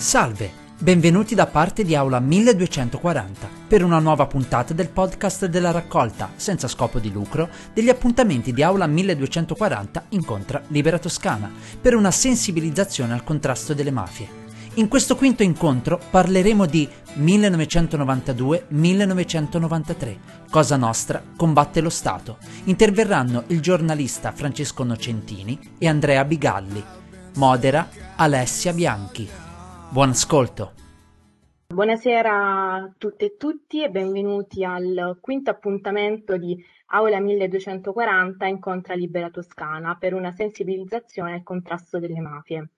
Salve, benvenuti da parte di Aula 1240 per una nuova puntata del podcast della raccolta, senza scopo di lucro, degli appuntamenti di Aula 1240 incontra Libera Toscana per una sensibilizzazione al contrasto delle mafie. In questo quinto incontro parleremo di 1992-1993. Cosa Nostra combatte lo Stato. Interverranno il giornalista Francesco Nocentini e Andrea Bigalli. Modera Alessia Bianchi. Buon ascolto. Buonasera a tutte e tutti e benvenuti al quinto appuntamento di Aula 1240 Incontra Libera Toscana per una sensibilizzazione al contrasto delle mafie.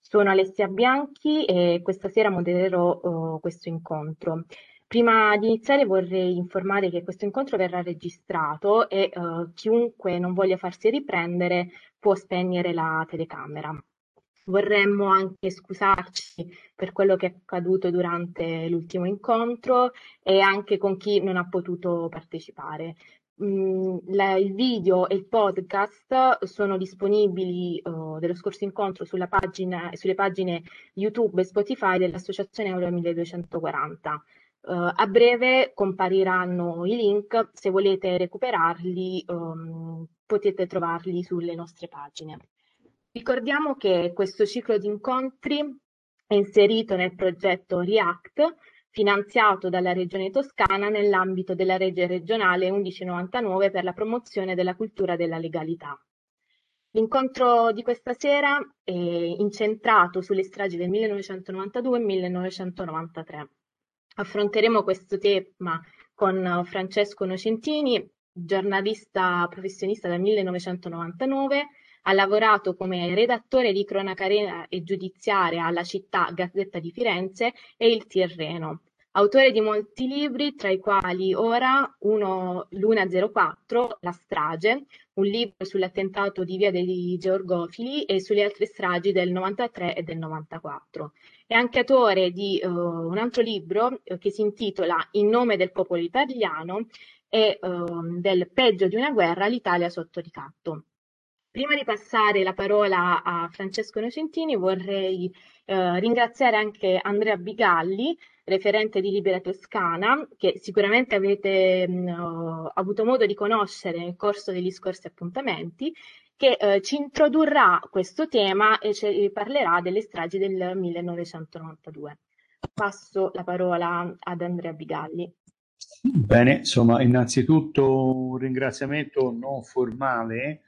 Sono Alessia Bianchi e questa sera modererò uh, questo incontro. Prima di iniziare vorrei informare che questo incontro verrà registrato e uh, chiunque non voglia farsi riprendere può spegnere la telecamera. Vorremmo anche scusarci per quello che è accaduto durante l'ultimo incontro e anche con chi non ha potuto partecipare. Mm, il video e il podcast sono disponibili uh, dello scorso incontro pagina, sulle pagine YouTube e Spotify dell'Associazione Euro 1240. Uh, a breve compariranno i link, se volete recuperarli um, potete trovarli sulle nostre pagine. Ricordiamo che questo ciclo di incontri è inserito nel progetto REACT, finanziato dalla Regione Toscana nell'ambito della legge regionale 1199 per la promozione della cultura della legalità. L'incontro di questa sera è incentrato sulle stragi del 1992 e 1993. Affronteremo questo tema con Francesco Nocentini, giornalista professionista dal 1999, ha lavorato come redattore di cronaca e giudiziaria alla città Gazzetta di Firenze e il Tirreno. Autore di molti libri, tra i quali ora uno, Luna04, La strage, un libro sull'attentato di Via dei Georgofili e sulle altre stragi del 93 e del 94. È anche autore di uh, un altro libro uh, che si intitola In nome del popolo italiano e uh, del peggio di una guerra, l'Italia sotto ricatto. Prima di passare la parola a Francesco Nocentini vorrei eh, ringraziare anche Andrea Bigalli, referente di Libera Toscana, che sicuramente avete mh, avuto modo di conoscere nel corso degli scorsi appuntamenti, che eh, ci introdurrà questo tema e ci parlerà delle stragi del 1992. Passo la parola ad Andrea Bigalli. Bene, insomma, innanzitutto un ringraziamento non formale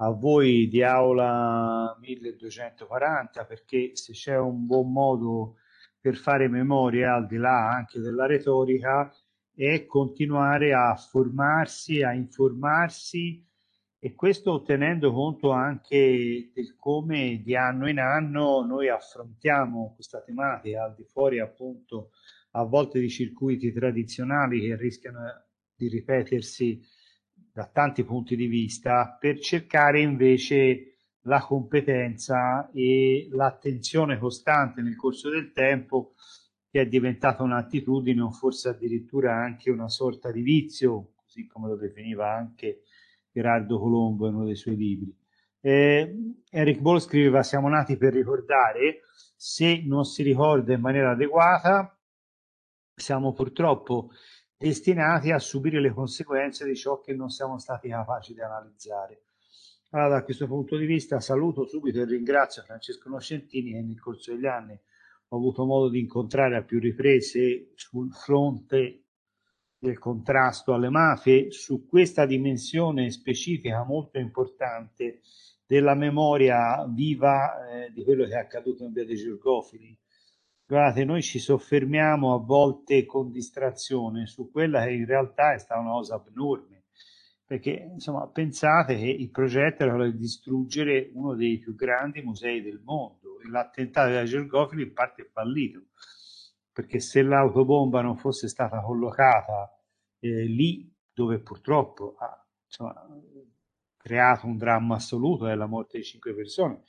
a voi di aula 1240 perché se c'è un buon modo per fare memoria al di là anche della retorica è continuare a formarsi, a informarsi e questo tenendo conto anche del come di anno in anno noi affrontiamo questa tematica al di fuori appunto a volte di circuiti tradizionali che rischiano di ripetersi da tanti punti di vista per cercare invece la competenza e l'attenzione costante nel corso del tempo che è diventata un'attitudine o forse addirittura anche una sorta di vizio, così come lo definiva anche Gerardo Colombo in uno dei suoi libri. Eh, Eric Ball scriveva siamo nati per ricordare, se non si ricorda in maniera adeguata siamo purtroppo destinati a subire le conseguenze di ciò che non siamo stati capaci di analizzare. Allora, da questo punto di vista, saluto subito e ringrazio Francesco Nocentini che nel corso degli anni ho avuto modo di incontrare a più riprese sul fronte del contrasto alle mafie, su questa dimensione specifica molto importante della memoria viva eh, di quello che è accaduto in via dei Giurgofili Guardate, noi ci soffermiamo a volte con distrazione su quella che in realtà è stata una cosa abnorme, perché insomma pensate che il progetto era quello di distruggere uno dei più grandi musei del mondo e l'attentato della Gergofili in parte è fallito, perché se l'autobomba non fosse stata collocata eh, lì dove purtroppo ha insomma, creato un dramma assoluto, è la morte di cinque persone,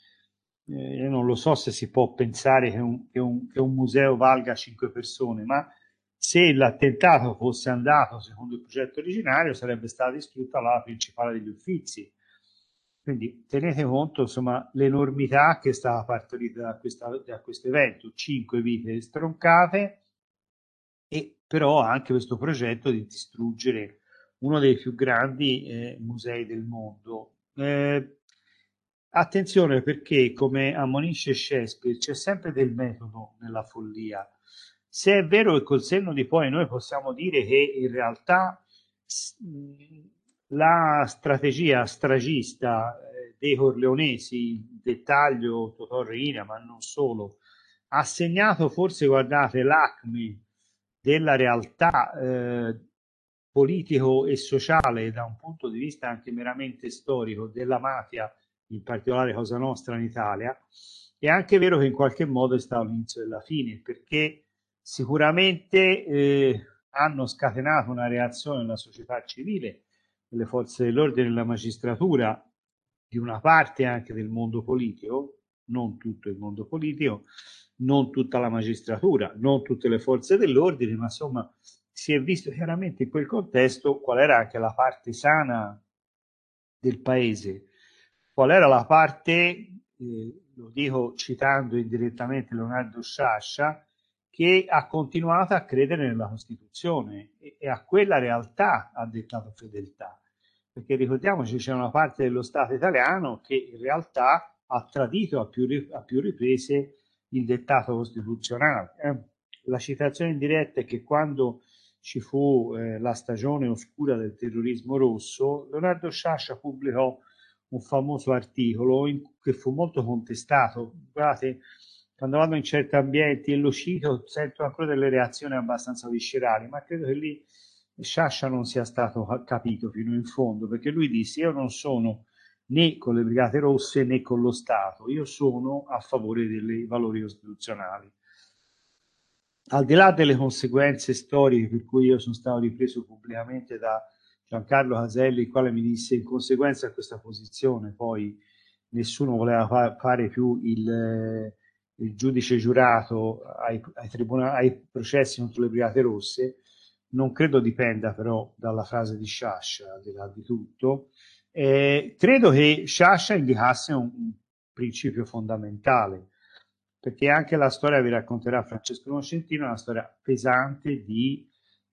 eh, io non lo so se si può pensare che un, che, un, che un, museo valga 5 persone, ma se l'attentato fosse andato secondo il progetto originario sarebbe stata distrutta l'ala principale degli Uffizi. Quindi tenete conto, insomma, l'enormità che stava partorita da, questa, da questo evento, cinque vite stroncate, e però anche questo progetto di distruggere uno dei più grandi eh, musei del mondo. Eh, attenzione perché, come ammonisce Shakespeare, c'è sempre del metodo nella follia. Se è vero che col senno di poi noi possiamo dire che in realtà la strategia stragista eh, dei corleonesi, dettaglio Totò Reina, ma non solo, ha segnato forse, guardate, l'acme della realtà eh, politico e sociale da un punto di vista anche meramente storico della mafia, in particolare Cosa Nostra in Italia, è anche vero che in qualche modo è stato l'inizio della fine, perché sicuramente eh, hanno scatenato una reazione nella società civile, nelle forze dell'ordine nella magistratura, di una parte anche del mondo politico, non tutto il mondo politico, non tutta la magistratura, non tutte le forze dell'ordine, ma insomma si è visto chiaramente in quel contesto qual era anche la parte sana del paese, qual era la parte, eh, lo dico citando indirettamente Leonardo Sciascia, che ha continuato a credere nella Costituzione e, e a quella realtà ha dettato fedeltà. Perché ricordiamoci c'è una parte dello Stato italiano che in realtà ha tradito a più, a più riprese il dettato costituzionale. Eh? La citazione indiretta è che quando ci fu eh, la stagione oscura del terrorismo rosso, Leonardo Sciascia pubblicò un famoso articolo in, che fu molto contestato. Guardate, quando vado in certi ambienti e lo cito, sento ancora delle reazioni abbastanza viscerali, ma credo che lì Sciascia non sia stato capito fino in fondo, perché lui disse: Io non sono né con le Brigate Rosse né con lo Stato, io sono a favore dei valori costituzionali. Al di là delle conseguenze storiche per cui io sono stato ripreso pubblicamente da Giancarlo Caselli, il quale mi disse in conseguenza di questa posizione poi nessuno voleva fa- fare più il, il giudice giurato ai, ai, tribuna- ai processi contro le Brigate Rosse, non credo dipenda però dalla frase di Sciascia, al di là di tutto, eh, credo che Sciascia indicasse un, un, principio fondamentale, perché anche la storia vi racconterà Francesco Nocentino, è una storia pesante di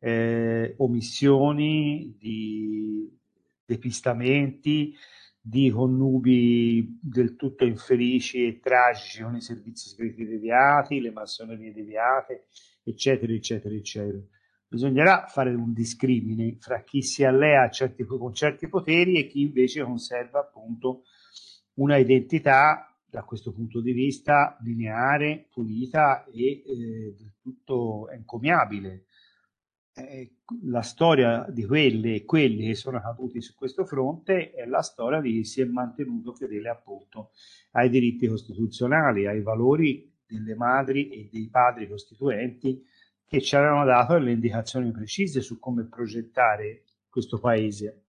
eh, omissioni, di depistamenti, di connubi del tutto infelici e tragici con i servizi segreti deviati, le massonerie deviate, eccetera, eccetera, eccetera bisognerà fare un discrimine fra chi si allea certi, con certi poteri e chi invece conserva appunto una identità da questo punto di vista lineare, pulita e eh, del tutto encomiabile. La storia di quelle e quelli che sono caduti su questo fronte è la storia di chi si è mantenuto fedele appunto ai diritti costituzionali, ai valori delle madri e dei padri costituenti che ci avevano dato delle indicazioni precise su come progettare questo paese.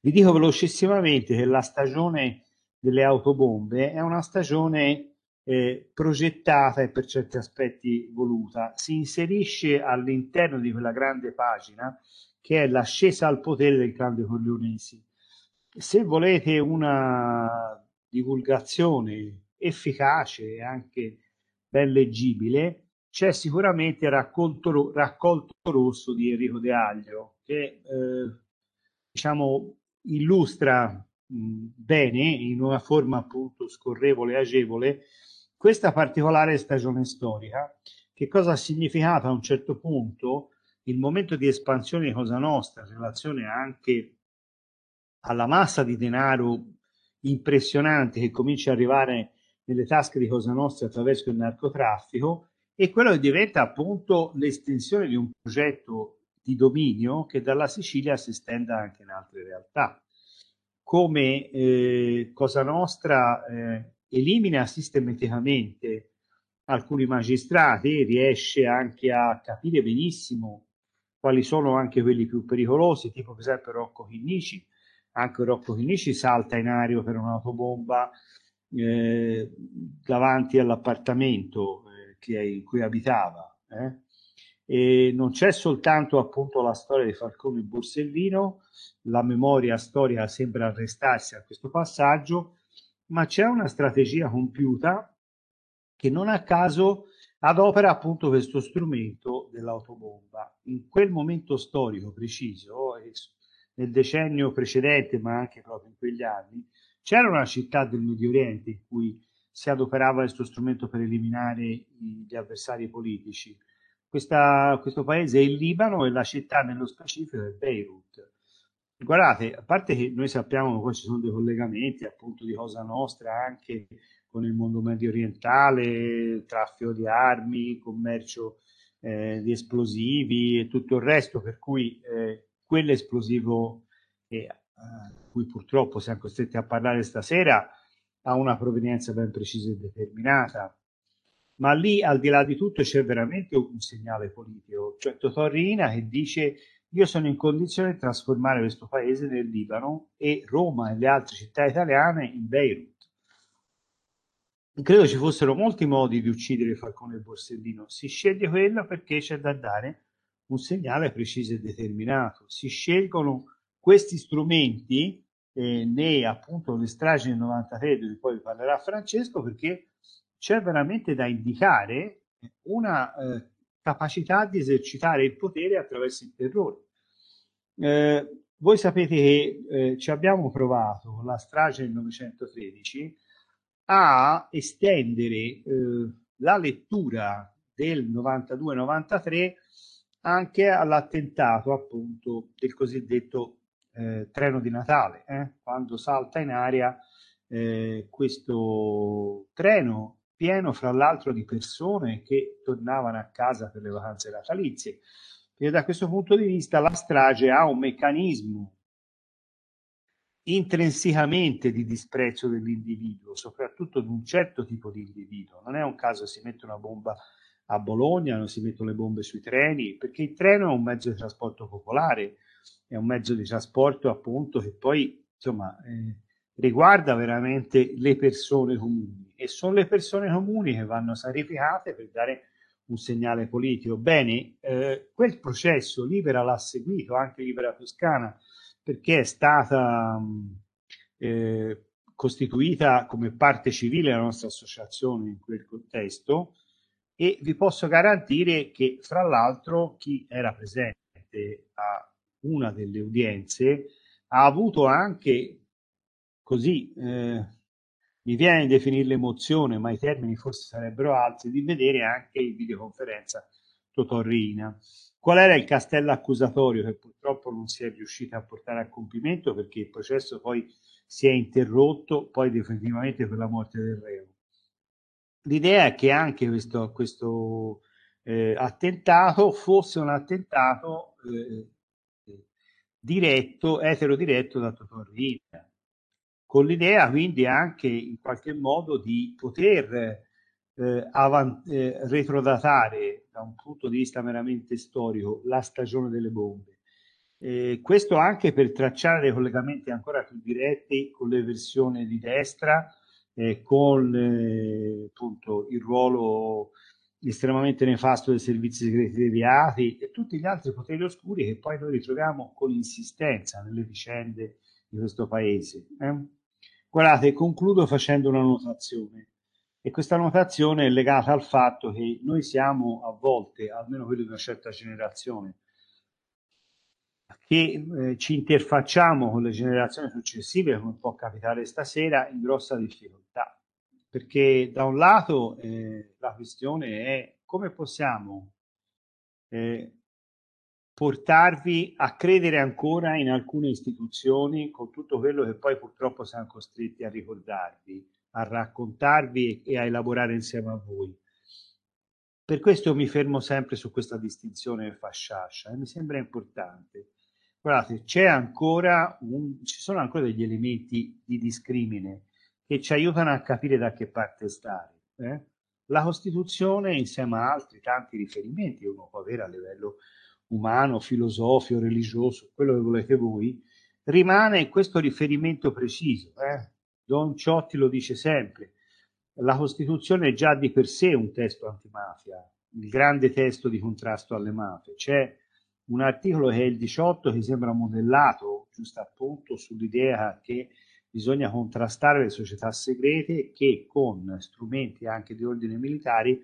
Vi dico velocissimamente che la stagione delle autobombe è una stagione eh, progettata e per certi aspetti voluta. Si inserisce all'interno di quella grande pagina che è l'ascesa al potere del clan dei Corleonesi. Se volete una divulgazione efficace e anche ben leggibile, c'è sicuramente Raccolto, Raccolto Rosso di Enrico De Aglio, che eh, diciamo, illustra mh, bene, in una forma appunto scorrevole e agevole, questa particolare stagione storica. Che cosa ha significato a un certo punto il momento di espansione di Cosa Nostra in relazione anche alla massa di denaro impressionante che comincia ad arrivare nelle tasche di Cosa Nostra attraverso il narcotraffico e quello diventa appunto l'estensione di un progetto di dominio che dalla Sicilia si estenda anche in altre realtà. Come eh, Cosa Nostra eh, elimina sistematicamente alcuni magistrati, riesce anche a capire benissimo quali sono anche quelli più pericolosi, tipo per esempio Rocco Chinnici. Anche Rocco Chinnici salta in aria per un'autobomba eh, davanti all'appartamento che, in cui abitava. Eh? E non c'è soltanto appunto la storia di Falcone e Borsellino, la memoria storica sembra arrestarsi a questo passaggio, ma c'è una strategia compiuta che non a caso adopera appunto questo strumento dell'autobomba. In quel momento storico preciso, nel decennio precedente, ma anche proprio in quegli anni, c'era una città del Medio Oriente in cui si adoperava questo strumento per eliminare gli avversari politici. Questa, questo paese è il Libano e la città nello specifico è Beirut. Guardate, a parte che noi sappiamo che poi ci sono dei collegamenti appunto di Cosa Nostra anche con il mondo medio orientale, traffico di armi, commercio eh, di esplosivi e tutto il resto, per cui eh, quell'esplosivo eh, cui purtroppo siamo costretti a parlare stasera ha una provenienza ben precisa e determinata. Ma lì, al di là di tutto, c'è veramente un segnale politico. Cioè Totò Riina che dice io sono in condizione di trasformare questo paese nel Libano e Roma e le altre città italiane in Beirut. Credo ci fossero molti modi di uccidere Falcone e Borsellino. Si sceglie quello perché c'è da dare un segnale preciso e determinato. Si scelgono questi strumenti eh, né appunto le stragi del 93 di cui poi parlerà Francesco perché c'è veramente da indicare una eh, capacità di esercitare il potere attraverso il terrore. Eh, voi sapete che eh, ci abbiamo provato con la strage del 913 a estendere eh, la lettura del 92-93 anche all'attentato appunto del cosiddetto eh, treno di Natale, eh? quando salta in aria eh, questo treno pieno fra l'altro di persone che tornavano a casa per le vacanze natalizie. E da questo punto di vista la strage ha un meccanismo intrinsecamente di disprezzo dell'individuo, soprattutto di un certo tipo di individuo. Non è un caso si mette una bomba a Bologna, non si mettono le bombe sui treni, perché il treno è un mezzo di trasporto popolare, è un mezzo di trasporto appunto che poi insomma eh, riguarda veramente le persone comuni e sono le persone comuni che vanno sacrificate per dare un segnale politico. Bene, eh, quel processo Libera l'ha seguito, anche Libera Toscana, perché è stata eh, costituita come parte civile la nostra associazione in quel contesto e vi posso garantire che fra l'altro chi era presente a una delle udienze ha avuto anche così eh, mi viene a definire l'emozione, ma i termini forse sarebbero altri, di vedere anche in videoconferenza Totorrina. Qual era il castello accusatorio che purtroppo non si è riuscito a portare a compimento perché il processo poi si è interrotto, poi definitivamente per la morte del reo. L'idea è che anche questo, questo eh, attentato fosse un attentato eh, diretto, etero diretto da Totorrina con l'idea quindi anche in qualche modo di poter eh, avant- eh, retrodatare da un punto di vista meramente storico la stagione delle bombe. Eh, questo anche per tracciare dei collegamenti ancora più diretti con le versioni di destra, eh, con eh, appunto il ruolo estremamente nefasto dei servizi segreti deviati e tutti gli altri poteri oscuri che poi noi ritroviamo con insistenza nelle vicende di questo paese. Eh? Guardate, concludo facendo una notazione e questa notazione è legata al fatto che noi siamo a volte, almeno quelli di una certa generazione, che eh, ci interfacciamo con le generazioni successive, come può capitare stasera, in grossa difficoltà. Perché da un lato eh, la questione è come possiamo eh, portarvi a credere ancora in alcune istituzioni con tutto quello che poi purtroppo siamo costretti a ricordarvi, a raccontarvi e a elaborare insieme a voi. Per questo mi fermo sempre su questa distinzione fasciascia e mi sembra importante. Guardate, c'è ancora un, ci sono ancora degli elementi di discrimine che ci aiutano a capire da che parte stare. Eh? La Costituzione, insieme a altri tanti riferimenti che uno può avere a livello umano, filosofico, religioso, quello che volete voi, rimane questo riferimento preciso. Eh? Don Ciotti lo dice sempre, la Costituzione è già di per sé un testo antimafia, il grande testo di contrasto alle mafie. C'è un articolo che è il 18 che sembra modellato giusto appunto sull'idea che bisogna contrastare le società segrete che con strumenti anche di ordine militari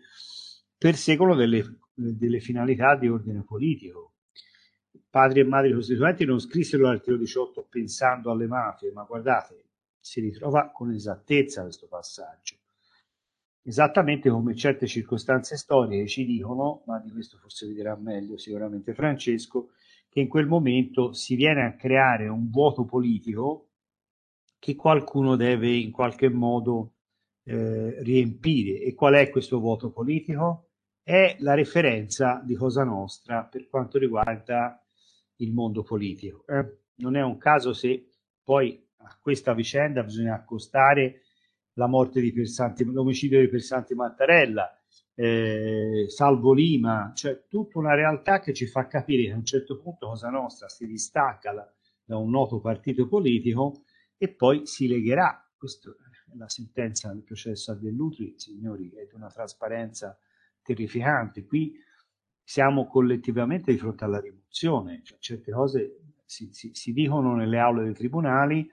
perseguono delle, delle finalità di ordine politico. Padri e madri costituenti non scrissero l'articolo 18 pensando alle mafie, ma guardate, si ritrova con esattezza questo passaggio. Esattamente come certe circostanze storiche ci dicono, ma di questo forse vi dirà meglio sicuramente Francesco, che in quel momento si viene a creare un vuoto politico che qualcuno deve in qualche modo eh, riempire. E qual è questo vuoto politico? È la referenza di Cosa Nostra per quanto riguarda il mondo politico. Eh? Non è un caso se poi a questa vicenda bisogna accostare la morte di Persanti, l'omicidio di Persanti Mattarella, eh, Salvo Lima, cioè tutta una realtà che ci fa capire che a un certo punto Cosa Nostra si distacca da, da un noto partito politico e poi si legherà. Questa è la sentenza del processo a Dell'Utri, signori, è di una trasparenza terrificante. Qui siamo collettivamente di fronte alla rivoluzione, cioè, certe cose si, si, si, dicono nelle aule dei tribunali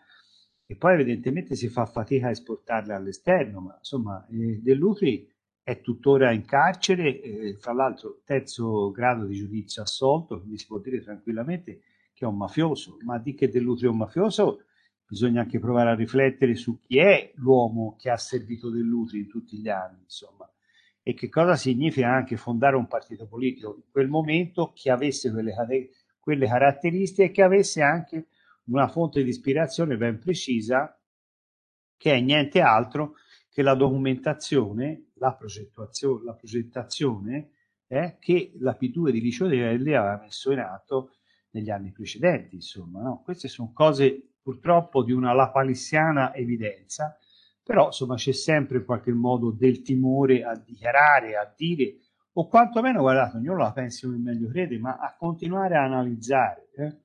e poi evidentemente si fa fatica a esportarle all'esterno, ma insomma eh, Dell'Utri è tuttora in carcere, eh, fra l'altro terzo grado di giudizio assolto, quindi si può dire tranquillamente che è un mafioso, ma di che Dell'Utri è un mafioso bisogna anche provare a riflettere su chi è l'uomo che ha servito dell'utile in tutti gli anni, insomma, e che cosa significa anche fondare un partito politico in quel momento che avesse quelle, quelle caratteristiche e che avesse anche una fonte di ispirazione ben precisa, che è niente altro che la documentazione, la la progettazione eh, che la P2 di Licio Delli aveva messo in atto negli anni precedenti. Insomma, no? queste sono cose purtroppo di una lapalissiana evidenza, però insomma c'è sempre in qualche modo del timore a dichiarare, a dire, o quantomeno, guardate, ognuno la pensi come meglio crede, ma a continuare a analizzare. Eh?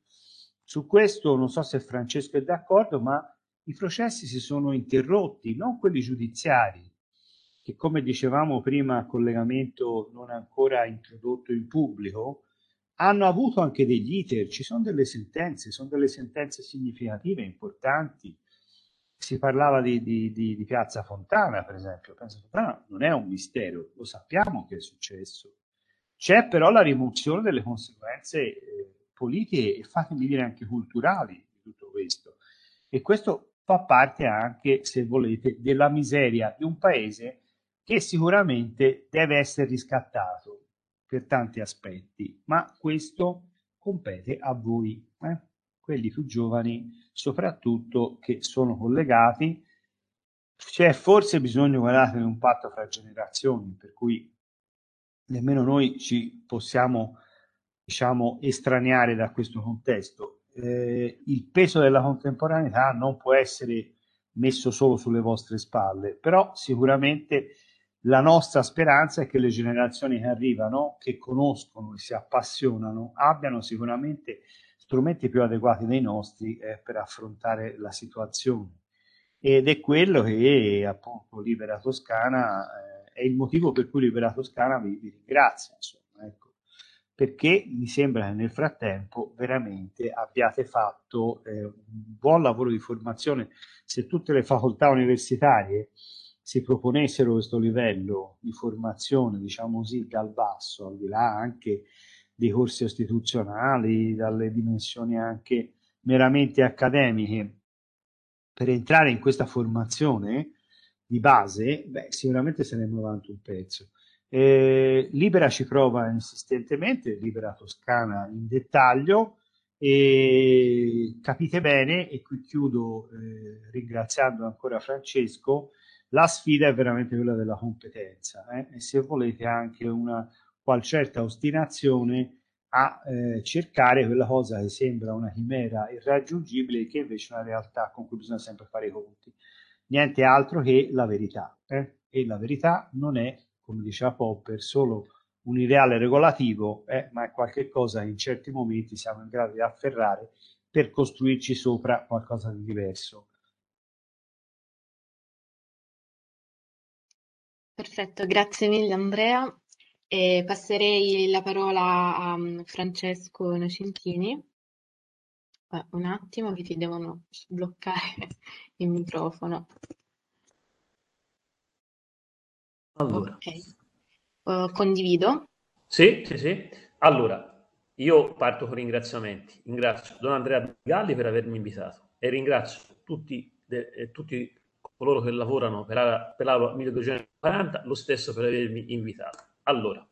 Su questo non so se Francesco è d'accordo, ma i processi si sono interrotti, non quelli giudiziari, che come dicevamo prima, collegamento non ancora introdotto in pubblico, hanno avuto anche degli iter, ci sono delle sentenze, sono delle sentenze significative, importanti. Si parlava di, di, di, di Piazza Fontana, per esempio. Piazza Fontana non è un mistero, lo sappiamo che è successo. C'è però la rimozione delle conseguenze eh, politiche e fatemi dire anche culturali di tutto questo. E questo fa parte anche, se volete, della miseria di un paese che sicuramente deve essere riscattato per tanti aspetti, ma questo compete a voi, eh? quelli più giovani soprattutto che sono collegati. C'è forse bisogno, guardate, di un patto fra generazioni, per cui nemmeno noi ci possiamo, diciamo, estraniare da questo contesto. Eh, il peso della contemporaneità non può essere messo solo sulle vostre spalle, però sicuramente la nostra speranza è che le generazioni che arrivano, che conoscono e si appassionano, abbiano sicuramente strumenti più adeguati dei nostri eh, per affrontare la situazione. Ed è quello che appunto Libera Toscana eh, è il motivo per cui Libera Toscana vi, vi ringrazia, insomma, ecco, perché mi sembra che nel frattempo veramente abbiate fatto eh, un buon lavoro di formazione. Se tutte le facoltà universitarie si proponessero questo livello di formazione, diciamo così, dal basso, al di là anche dei corsi istituzionali, dalle dimensioni anche meramente accademiche, per entrare in questa formazione di base, beh, sicuramente saremmo avanti un pezzo. Eh, Libera ci prova insistentemente, Libera Toscana in dettaglio, e capite bene, e qui chiudo eh, ringraziando ancora Francesco, la sfida è veramente quella della competenza eh? e se volete anche una qual certa ostinazione a eh, cercare quella cosa che sembra una chimera irraggiungibile che invece è una realtà con cui bisogna sempre fare i conti. Niente altro che la verità. Eh? E la verità non è, come diceva Popper, solo un ideale regolativo, eh, ma è qualcosa che in certi momenti siamo in grado di afferrare per costruirci sopra qualcosa di diverso. Perfetto, grazie mille Andrea. E passerei la parola a um, Francesco Nocentini. Eh, un attimo che ti devono sbloccare il microfono. Allora. Okay. Uh, condivido. Sì, sì, sì. Allora, io parto con ringraziamenti. Ringrazio Don Andrea Galli per avermi invitato e ringrazio tutti, de, tutti coloro che lavorano per, per l'Aula 1240, lo stesso per avermi invitato. Allora,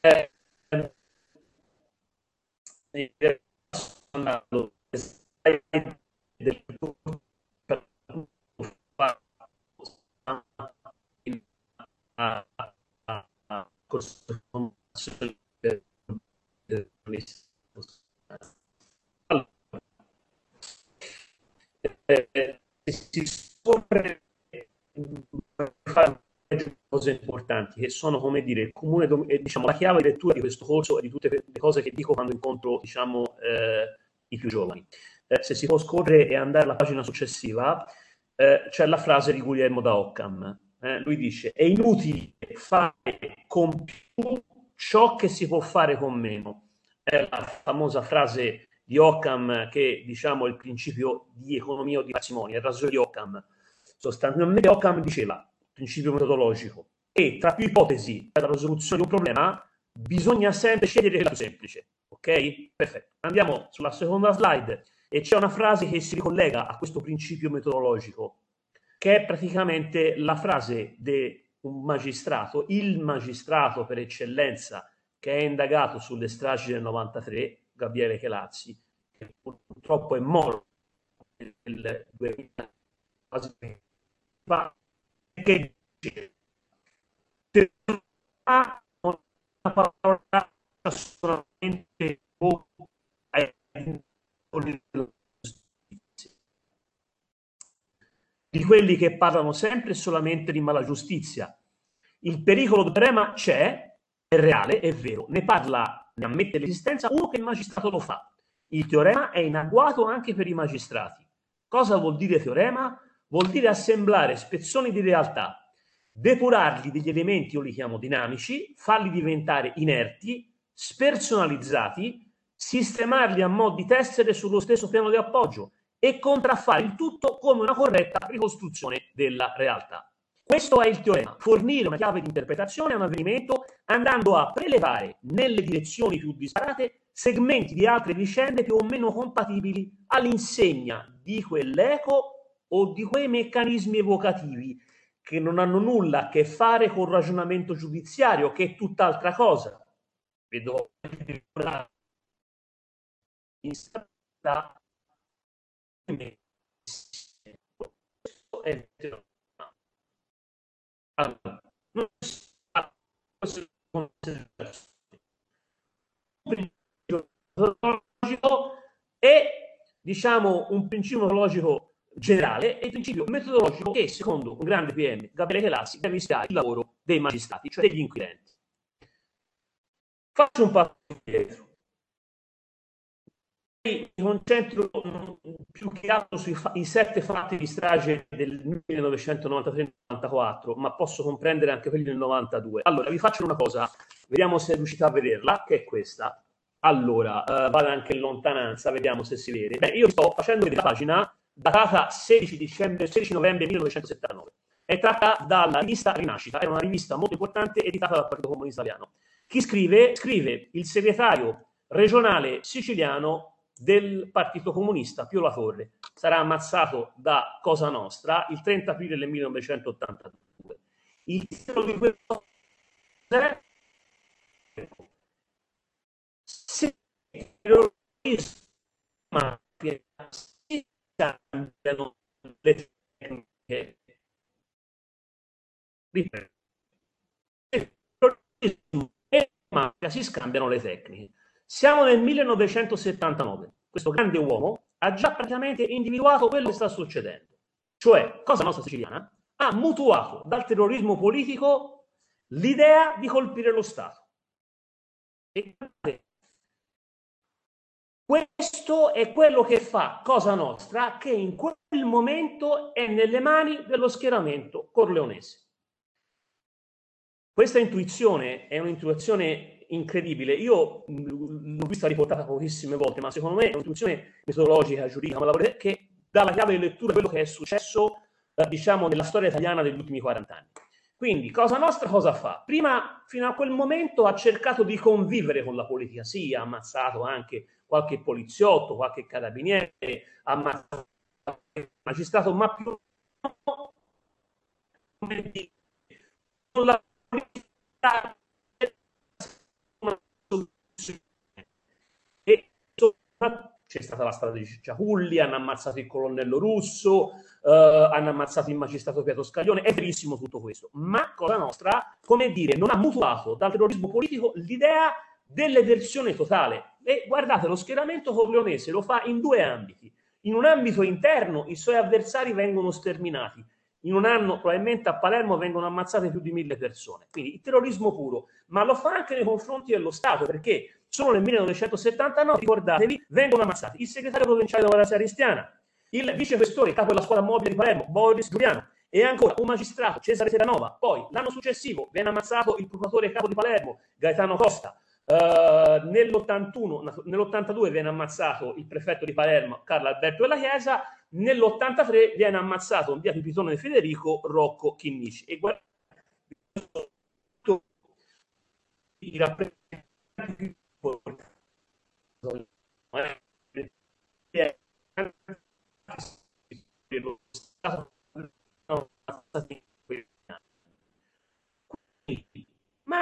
eh, andando del si scopre fare cose importanti che sono come dire il comune diciamo la chiave di lettura di questo corso e di tutte le cose che dico quando incontro diciamo eh, i più giovani. Eh, se si può scorrere e andare alla pagina successiva eh, c'è la frase di Guglielmo da Occam eh, lui dice è inutile fare con più ciò che si può fare con meno è la famosa frase di Occam che diciamo è il principio di economia o di parsimonia, il rasoio di Occam. Sostanzialmente Occam diceva principio metodologico e tra più ipotesi per la risoluzione di un problema bisogna sempre scegliere quella più semplice. Ok? Perfetto. Andiamo sulla seconda slide e c'è una frase che si ricollega a questo principio metodologico che è praticamente la frase di un magistrato, il magistrato per eccellenza che è indagato sulle stragi del 93 Gabriele Chelazzi, che purtroppo è morto nel 2000, che dice una parola solamente di quelli che parlano sempre e solamente di mala giustizia. Il pericolo del problema c'è, è reale, è vero. Ne parla ne ammette l'esistenza uno che il magistrato lo fa. Il teorema è in agguato anche per i magistrati. Cosa vuol dire teorema? Vuol dire assemblare spezzoni di realtà, depurarli degli elementi, io li chiamo dinamici, farli diventare inerti, spersonalizzati, sistemarli a mo' di tessere sullo stesso piano di appoggio e contraffare il tutto come una corretta ricostruzione della realtà. Questo è il teorema, fornire una chiave di interpretazione a un avvenimento andando a prelevare nelle direzioni più disparate segmenti di altre vicende più o meno compatibili all'insegna di quell'eco o di quei meccanismi evocativi che non hanno nulla a che fare con il ragionamento giudiziario, che è tutt'altra cosa. Vedo instabilità è allora, è diciamo un principio metodologico generale e il principio metodologico che secondo un grande PM, Gabriele Chelassi, deve rischiare il lavoro dei magistrati, cioè degli inquirenti. Faccio un passo indietro mi concentro più che altro sui fa- sette fatti di strage del 1993-94, ma posso comprendere anche quelli del 92. Allora, vi faccio una cosa, vediamo se riuscite a vederla, che è questa. Allora, uh, vado anche in lontananza, vediamo se si vede. Beh, io sto facendo vedere la pagina datata 16, dicembre, 16 novembre 1979. È tratta dalla rivista Rinascita, è una rivista molto importante editata dal Partito Comunista Italiano. Chi scrive? Scrive il segretario regionale siciliano del Partito Comunista, Pio La Torre, sarà ammazzato da Cosa Nostra il 30 aprile del 1982. Il titolo di questo è se cambiano le tecniche ripeto si scambiano le tecniche siamo nel 1979. Questo grande uomo ha già praticamente individuato quello che sta succedendo. Cioè, Cosa Nostra Siciliana ha mutuato dal terrorismo politico l'idea di colpire lo Stato. E questo è quello che fa Cosa Nostra, che in quel momento è nelle mani dello schieramento corleonese. Questa intuizione è un'intuizione incredibile. Io l'ho vista riportata pochissime volte, ma secondo me è un'intuizione metodologica, giuridica, che dà la chiave di lettura a quello che è successo, eh, diciamo, nella storia italiana degli ultimi 40 anni. Quindi, Cosa Nostra cosa fa? Prima, fino a quel momento, ha cercato di convivere con la politica. Sì, ha ammazzato anche qualche poliziotto, qualche carabiniere, ha ammazzato qualche magistrato, ma più con la e c'è stata la strada di Cicciaculli, hanno ammazzato il colonnello russo, eh, hanno ammazzato il magistrato Pietro Scaglione, è verissimo tutto questo, ma Cosa Nostra, come dire, non ha mutuato dal terrorismo politico l'idea dell'eversione totale. E guardate, lo schieramento corleonese lo fa in due ambiti. In un ambito interno i suoi avversari vengono sterminati, in un anno probabilmente a Palermo vengono ammazzate più di mille persone. Quindi il terrorismo puro, ma lo fa anche nei confronti dello Stato, perché solo nel 1979, ricordatevi, vengono ammazzati il segretario provinciale della Democrazia Cristiana, il vicequestore, capo della squadra mobile di Palermo, Boris Giuliano, e ancora un magistrato, Cesare Terranova. Poi l'anno successivo viene ammazzato il procuratore capo di Palermo, Gaetano Costa. Uh, nell'81, nell'82 viene ammazzato il prefetto di Palermo, Carlo Alberto della Chiesa Nell'83 viene ammazzato in via Pipitone di Federico Rocco Chinnici. E guardate, i rappresentanti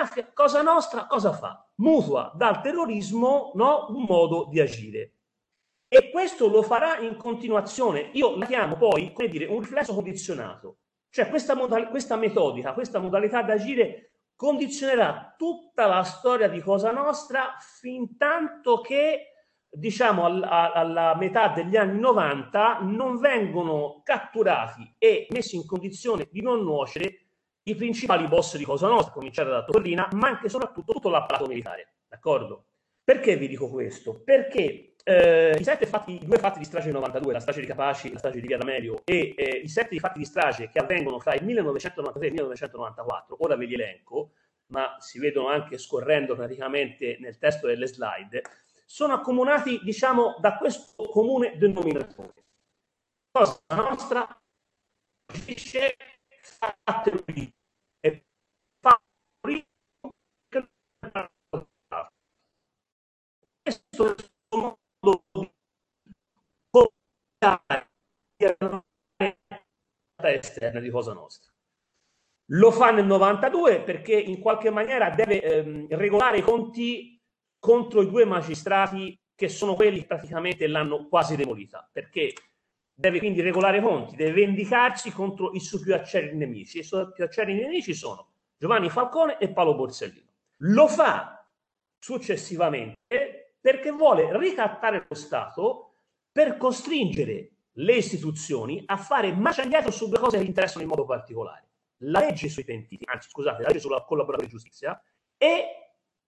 mafia, cosa nostra, cosa fa? Mutua dal terrorismo no, un modo di agire. E questo lo farà in continuazione. Io la chiamo poi, come dire, un riflesso condizionato. Cioè questa, modal- questa metodica, questa modalità d'agire condizionerà tutta la storia di Cosa Nostra fin tanto che diciamo alla, alla, metà degli anni 90 non vengono catturati e messi in condizione di non nuocere i principali boss di Cosa Nostra, cominciare da Torrina, ma anche e soprattutto tutto l'apparato militare. D'accordo? Perché vi dico questo? Perché eh, i, sette fatti, due fatti di strage del 92, la strage di Capaci e la strage di Via D'Amelio, e eh, i sette fatti di strage che avvengono fra il 1993 e il 1994, ora ve li elenco, ma si vedono anche scorrendo praticamente nel testo delle slide, sono accomunati, diciamo, da questo comune denominatore. Cosa nostra agisce fa terrorismo e fa questo esterna di Cosa Nostra. Lo fa nel 92 perché in qualche maniera deve ehm, regolare i conti contro i due magistrati che sono quelli che praticamente l'hanno quasi demolita, perché deve quindi regolare i conti, deve vendicarsi contro i suoi più acerri nemici. I suoi più acerri nemici sono Giovanni Falcone e Paolo Borsellino. Lo fa successivamente perché vuole ricattare lo Stato per costringere le istituzioni a fare marcia indietro su due cose che interessano in modo particolare. La legge sui pentiti, anzi scusate, la legge sulla collaborazione di giustizia e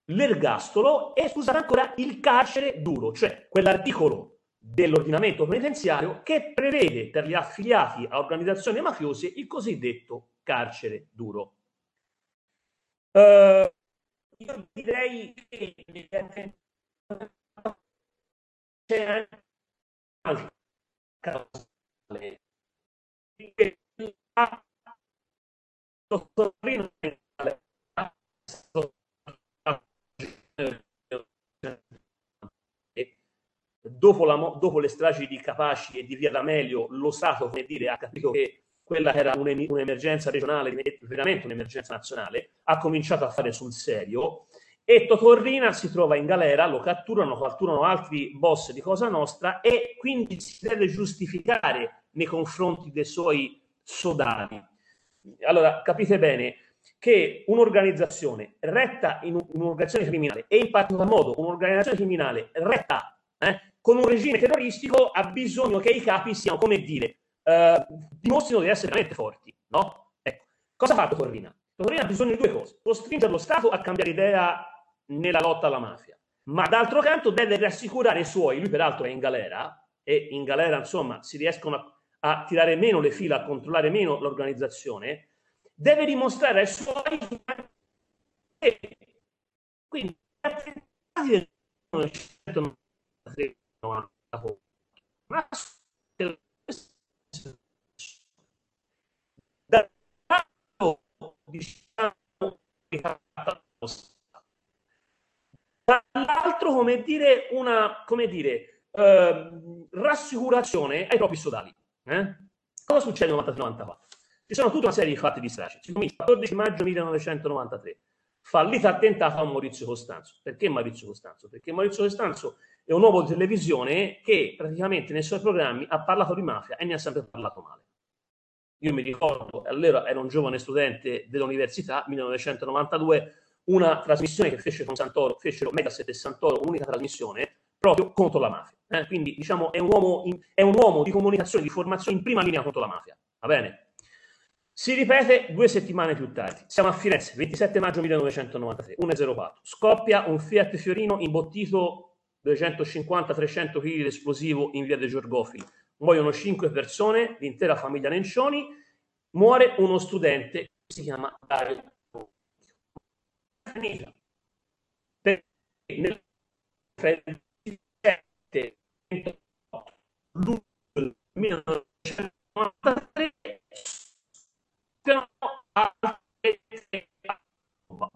l'ergastolo e scusate ancora il carcere duro, cioè quell'articolo dell'ordinamento penitenziario che prevede per gli affiliati a organizzazioni mafiose il cosiddetto carcere duro. Uh, io direi che c'è anche causale. Dopo, la, dopo, le stragi di Capaci e di Via D'Amelio, lo Stato, come dire, ha capito che quella era un'emergenza regionale, veramente un'emergenza nazionale, ha cominciato a fare sul serio e Totorrina si trova in galera, lo catturano, catturano altri boss di Cosa Nostra e quindi si deve giustificare nei confronti dei suoi sodali. Allora, capite bene che un'organizzazione retta in un'organizzazione criminale e in particolar modo un'organizzazione criminale retta eh, con un regime terroristico ha bisogno che i capi siano, come dire, eh, dimostrino di essere veramente forti, no? Ecco, cosa ha fatto Torrina? Torrina ha bisogno di due cose, costringere lo Stato a cambiare idea nella lotta alla mafia, ma d'altro canto deve rassicurare i suoi, lui peraltro è in galera e in galera insomma si riescono a, a tirare meno le fila, a controllare meno l'organizzazione, deve dimostrare ai suoi E quindi attentati del 1993 ma da diciamo dall'altro dire una come dire eh, rassicurazione ai propri sodali eh? cosa succede nel 93-94 ci sono tutta una serie di fatti di strage il 14 maggio 1993 fallito attentato a Maurizio Costanzo perché Maurizio Costanzo? perché Maurizio Costanzo è un uomo di televisione che praticamente nei suoi programmi ha parlato di mafia e ne ha sempre parlato male. Io mi ricordo, allora ero un giovane studente dell'università, 1992, una trasmissione che fece con Santoro, fecero Mediaset e Santoro, un'unica trasmissione proprio contro la mafia. Eh? Quindi, diciamo, è un, uomo in, è un uomo di comunicazione, di formazione in prima linea contro la mafia. Va bene? Si ripete due settimane più tardi. Siamo a Firenze, 27 maggio 1993, 1.04. Scoppia un Fiat Fiorino imbottito 250-300 kg di esplosivo in via dei Giorgofili. Muoiono 5 persone, l'intera famiglia Nencioni, muore uno studente che si chiama Dario. Finita. Perché nel 27 luglio 1993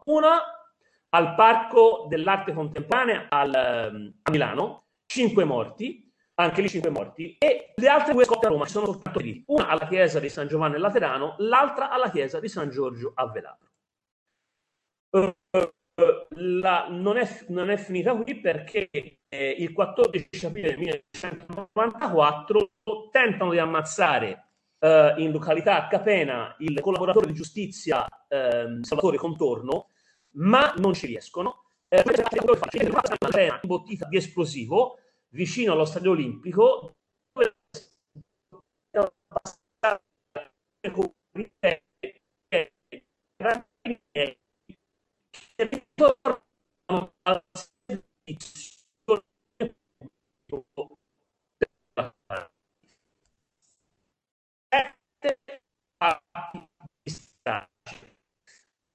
una al Parco dell'Arte Contemporanea al, a Milano, 5 morti, anche lì 5 morti, e le altre due scoppe a Roma sono soltanto lì, una alla chiesa di San Giovanni Laterano, l'altra alla chiesa di San Giorgio a Velabro. Uh, la, non, è, non, è, finita qui perché eh, il 14 aprile 1994 tentano di ammazzare eh, in località Capena il collaboratore di giustizia eh, Salvatore Contorno ma non ci riescono. Eh, una imbottita di esplosivo vicino allo stadio olimpico dove al servizio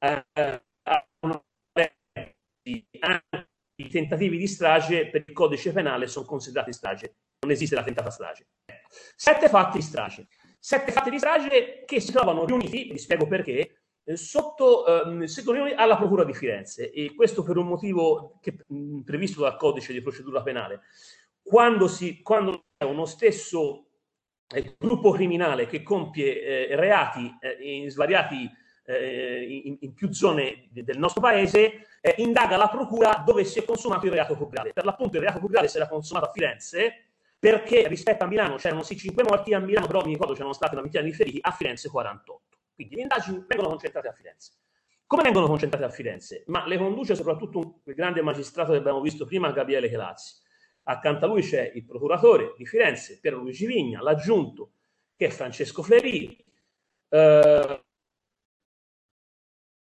eh, i tentativi di strage per il codice penale sono considerati strage. Non esiste la tentata strage. Sette fatti di strage. Sette fatti di strage che si trovano riuniti, vi spiego perché, eh, sotto eh, alla Procura di Firenze. E questo per un motivo che, mh, previsto dal codice di procedura penale. Quando, si, quando uno stesso eh, gruppo criminale che compie eh, reati eh, in svariati eh, in, in, più zone del nostro paese, eh, indaga la procura dove si è consumato il reato più grave. Per l'appunto il reato più grave si era consumato a Firenze, perché rispetto a Milano c'erano sì 5 morti, a Milano però mi ricordo c'erano state una ventina di feriti, a Firenze 48. Quindi le indagini vengono concentrate a Firenze. Come vengono concentrate a Firenze? Ma le conduce soprattutto un, il grande magistrato che abbiamo visto prima, Gabriele Chelazzi. Accanto a lui c'è il procuratore di Firenze, Piero Luigi Vigna, l'aggiunto, che è Francesco Flerini, eh,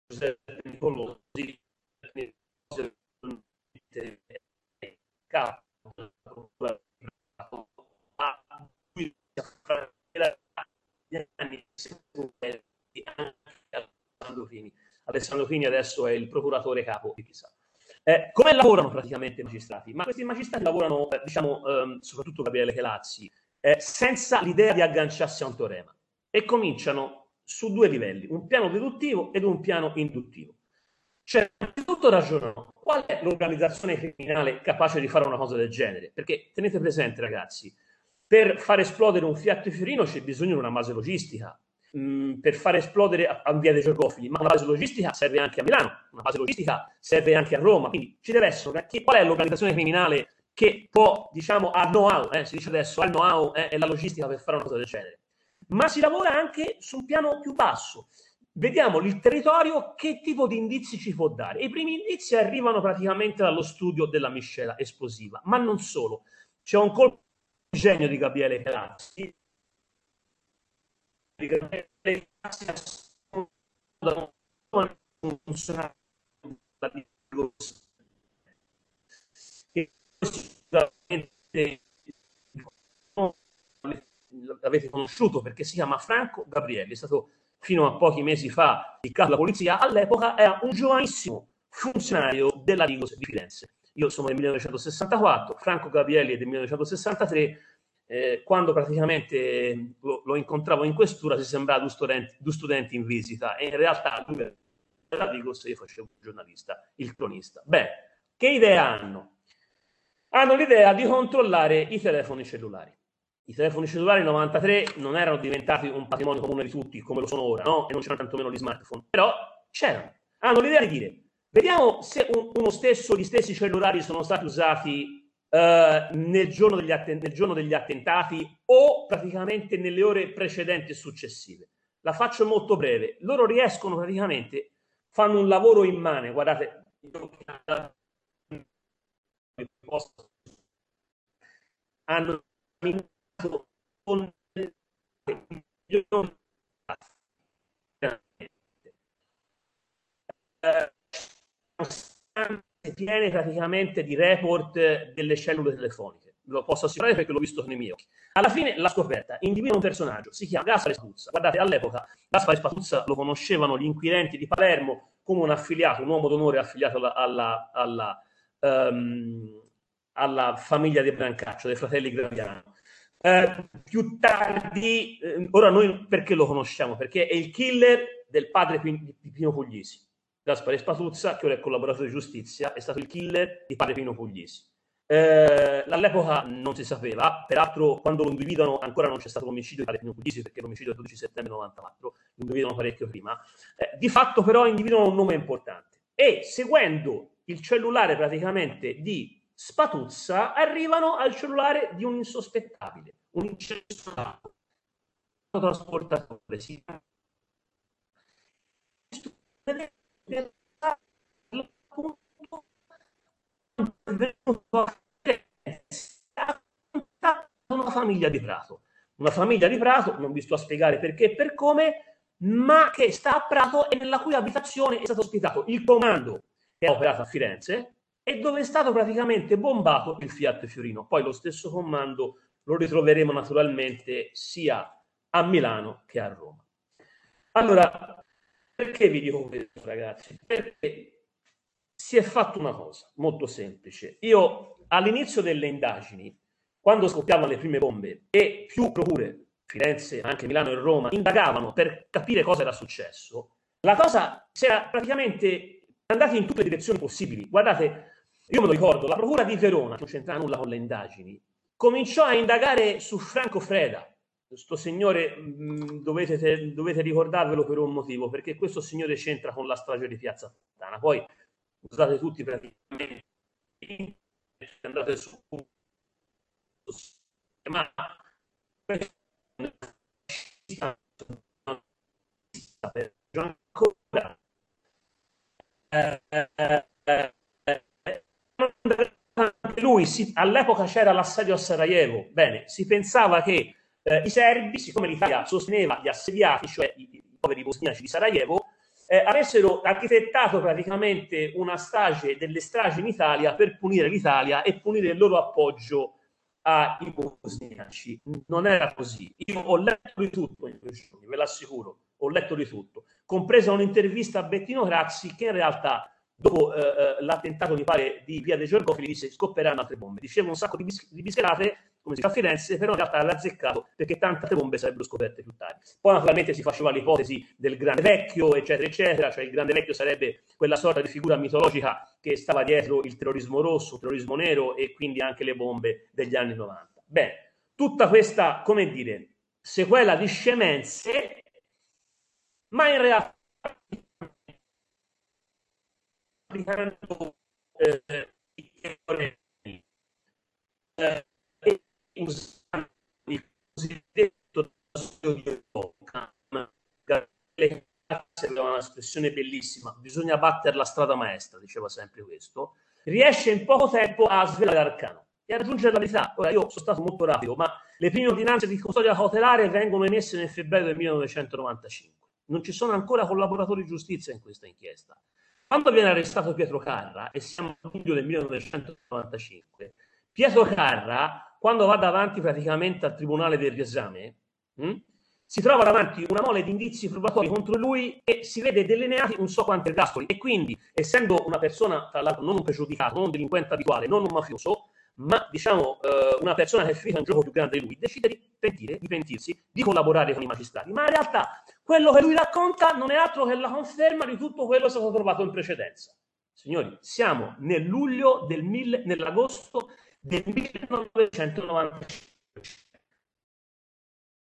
Giuseppe Nicolosi, capo Alessandro Fini. Alessandro Fini adesso è il procuratore capo di Pisa. Eh, come lavorano praticamente i magistrati? Ma questi magistrati lavorano, eh, diciamo, ehm, soprattutto Gabriele Chelazzi, eh, senza l'idea di agganciarsi a un teorema e cominciano su due livelli, un piano deduttivo ed un piano induttivo. Cioè, innanzitutto ragionano qual è l'organizzazione criminale capace di fare una cosa del genere? Perché tenete presente, ragazzi, per far esplodere un Fiat Fiorino c'è bisogno di una base logistica. Mm, per far esplodere a, Via dei Giorgofili, ma una base logistica serve anche a Milano, una base logistica serve anche a Roma. Quindi ci deve essere chi, qual è l'organizzazione criminale che può, diciamo, ha know-how, eh, si dice adesso, ha know-how eh, la logistica per fare una cosa del genere ma si lavora anche su un piano più basso. Vediamo il territorio che tipo di indizi ci può dare. I primi indizi arrivano praticamente dallo studio della miscela esplosiva, ma non solo. C'è un colpo di genio di Gabriele Crazzi. Di Gabriele Crazzi che sicuramente l'avete conosciuto perché si chiama Franco Gabrielli, è stato fino a pochi mesi fa il capo della polizia, all'epoca era un giovanissimo funzionario della Digos di Firenze. Io sono del 1964, Franco Gabrielli è del 1963, eh, quando praticamente lo, lo, incontravo in questura si sembrava due studenti, due studenti in visita e in realtà lui era Digos e io facevo il giornalista, il cronista. Beh, che idea hanno? Hanno l'idea di controllare i telefoni cellulari. I telefoni cellulari nel 93 non erano diventati un patrimonio comune di tutti come lo sono ora, no? E non c'erano tantomeno gli smartphone, però c'erano. Hanno l'idea di dire, vediamo se un, uno stesso, gli stessi cellulari sono stati usati Uh, nel, giorno atten- nel, giorno degli attentati o praticamente nelle ore precedenti e successive. La faccio molto breve. Loro riescono praticamente, fanno un lavoro immane. Guardate, hanno con piene praticamente di report delle cellule telefoniche. Lo posso assicurare perché l'ho visto con i miei occhi. Alla fine la scoperta individua un personaggio, si chiama Gaspare Spatuzza. Guardate, all'epoca Gaspare Spatuzza lo conoscevano gli inquirenti di Palermo come un affiliato, un uomo d'onore affiliato alla, alla, alla, um, alla famiglia di Brancaccio, dei fratelli Graviano. Eh, più tardi, eh, ora noi perché lo conosciamo? Perché è il killer del padre di Pino Puglisi. Gaspare Spatuzza, che ora è collaboratore di giustizia, è stato il killer di padre Pino Puglisi. Eh, all'epoca non si sapeva, peraltro quando lo individuano ancora non c'è stato l'omicidio di padre Pino Puglisi perché l'omicidio è il 12 settembre 94, lo individuano parecchio prima. Eh, di fatto però individuano un nome importante e seguendo il cellulare praticamente di Spatuzza arrivano al cellulare di un insospettabile, un incensurato trasportatore. Si una famiglia di Prato. Una famiglia di Prato, non vi sto a spiegare perché e per come, ma che sta a Prato e nella cui abitazione è stato ospitato il comando che ha operato a Firenze, e dove è stato praticamente bombato il Fiat Fiorino. Poi lo stesso comando lo ritroveremo naturalmente sia a Milano che a Roma. Allora, perché vi dico questo, ragazzi? Perché si è fatto una cosa molto semplice. Io all'inizio delle indagini, quando scoppiavano le prime bombe e più procure, Firenze, anche Milano e Roma, indagavano per capire cosa era successo, la cosa si era praticamente andata in tutte le direzioni possibili. Guardate, io me lo ricordo, la procura di Verona, che non c'entra nulla con le indagini, cominciò a indagare su Franco Freda. Questo signore mh, mm, dovete, dovete, ricordarvelo per un motivo, perché questo signore c'entra con la strage di Piazza Fontana. Poi usate tutti praticamente andate su ma ancora lui si, all'epoca c'era l'assedio a Sarajevo, bene, si pensava che eh, i serbi, siccome l'Italia sosteneva gli assediati, cioè i, i poveri bosniaci di Sarajevo, eh, avessero architettato praticamente una strage delle stragi in Italia per punire l'Italia e punire il loro appoggio ai bosniaci. Non era così. Io ho letto di tutto in questi giorni, ve l'assicuro, ho letto di tutto, compresa un'intervista a Bettino Crazzi che in realtà dopo eh, eh, l'attentato mi pare di Via dei Giorgofili disse scopperanno altre bombe. Diceva un sacco di, bis- di bischerate come si fa a Firenze però in realtà l'ha azzeccato perché tante altre bombe sarebbero scoperte più tardi. Poi naturalmente si faceva l'ipotesi del grande vecchio eccetera eccetera cioè il grande vecchio sarebbe quella sorta di figura mitologica che stava dietro il terrorismo rosso il terrorismo nero e quindi anche le bombe degli anni 90 bene tutta questa come dire sequela di scemenze ma in realtà applicando eh, i teoremi eh, e usando il cosiddetto di Ockham, le aveva un'espressione bellissima, bisogna battere la strada maestra, diceva sempre questo, riesce in poco tempo a svelare l'arcano e a raggiungere la verità. Ora, io sono stato molto rapido, ma le prime ordinanze di custodia cautelare vengono emesse nel febbraio del 1995. Non ci sono ancora collaboratori di giustizia in questa inchiesta. Quando viene arrestato Pietro Carra, e siamo a luglio del 1995, Pietro Carra, quando va davanti praticamente al tribunale del riesame, mh, hm, si trova davanti una mole di indizi probatori contro lui e si vede delineati non so quanti ergastoli e quindi essendo una persona tra l'altro non un pregiudicato, non un delinquente abituale, non un mafioso, ma diciamo eh, una persona che è finita un gioco più grande di lui, decide di pentire, di pentirsi, di collaborare con i magistrati. Ma in realtà quello che lui racconta non è altro che la conferma di tutto quello che è stato trovato in precedenza. Signori, siamo nel luglio del mille, nell'agosto del 1995.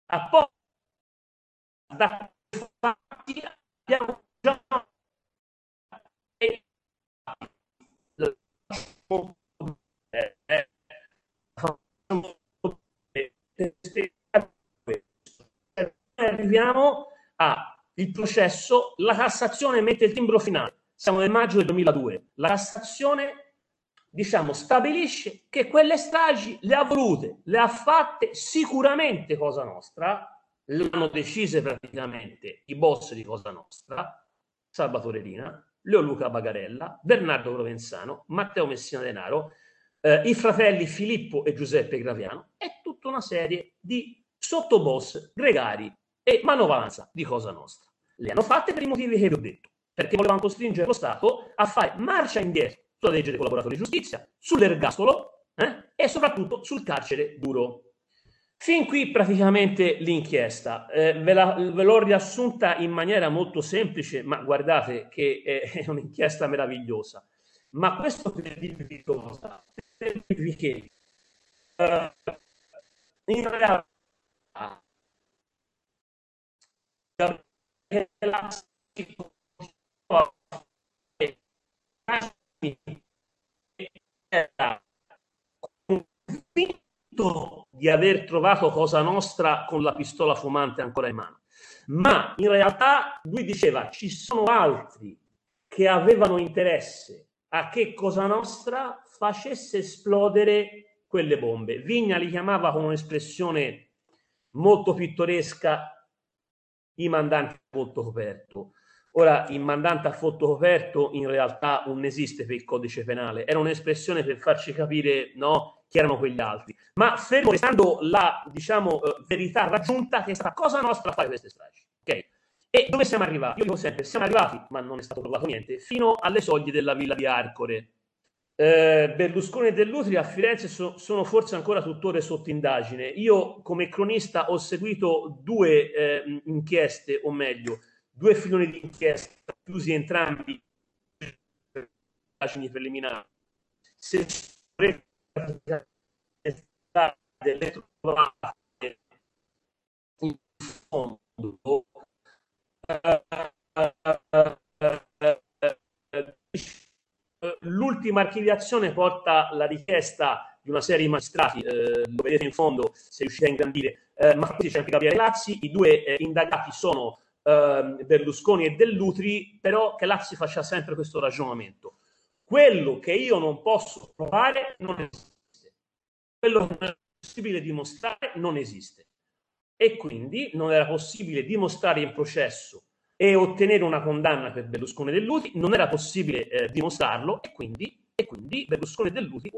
A poco da abbiamo già arriviamo al processo, la Cassazione mette il timbro finale. Siamo nel maggio del 2002. La Cassazione, diciamo, stabilisce che quelle stragi le ha volute, le ha fatte sicuramente Cosa Nostra, le hanno decise praticamente i boss di Cosa Nostra, Salvatore Rina, Leo Luca Bagarella, Bernardo Provenzano, Matteo Messina Denaro, eh, i fratelli Filippo e Giuseppe Graviano e tutta una serie di sottoboss gregari e manovalanza di Cosa Nostra. Le hanno fatte per i motivi che vi ho detto, perché volevano costringere lo Stato a fare marcia indietro sulla legge dei collaboratori di giustizia, sull'ergastolo eh, e soprattutto sul carcere duro. Fin qui praticamente l'inchiesta. Eh, ve, la, ve, l'ho riassunta in maniera molto semplice, ma guardate che è, un'inchiesta meravigliosa. Ma questo per dirvi cosa? Per dirvi che uh, in realtà era convinto di aver trovato Cosa Nostra con la pistola fumante ancora in mano. Ma in realtà lui diceva ci sono altri che avevano interesse a che Cosa Nostra facesse esplodere quelle bombe. Vigna li chiamava con un'espressione molto pittoresca i mandanti a volto coperto. Ora, il mandante a foto coperto in realtà non esiste per il codice penale, era un'espressione per farci capire no, chi erano quegli altri. Ma fermo restando la diciamo, eh, verità raggiunta, che è stata cosa nostra fare queste stragi. Okay? E dove siamo arrivati? Io dico sempre, siamo arrivati, ma non è stato trovato niente, fino alle soglie della villa di Arcore. Eh, Berlusconi e Dell'Utri a Firenze so, sono forse ancora tuttora sotto indagine. Io come cronista ho seguito due eh, inchieste, o meglio, due filoni di inchiesta chiusi entrambi indagini preliminari. Se delle trovate in fondo l'ultima archiviazione porta la richiesta di una serie di magistrati, eh, lo vedete in fondo se riuscite a ingrandire, eh, ma c'è anche Gabriele Lazzi, i due eh, indagati sono eh, Berlusconi e Dell'Utri, però che Lazzi faccia sempre questo ragionamento. Quello che io non posso provare non esiste. Quello che non è possibile dimostrare non esiste. E quindi non era possibile dimostrare in processo e ottenere una condanna per Berlusconi Dell'Utri, non era possibile eh, dimostrarlo e quindi, e quindi Berlusconi e Dell'Utri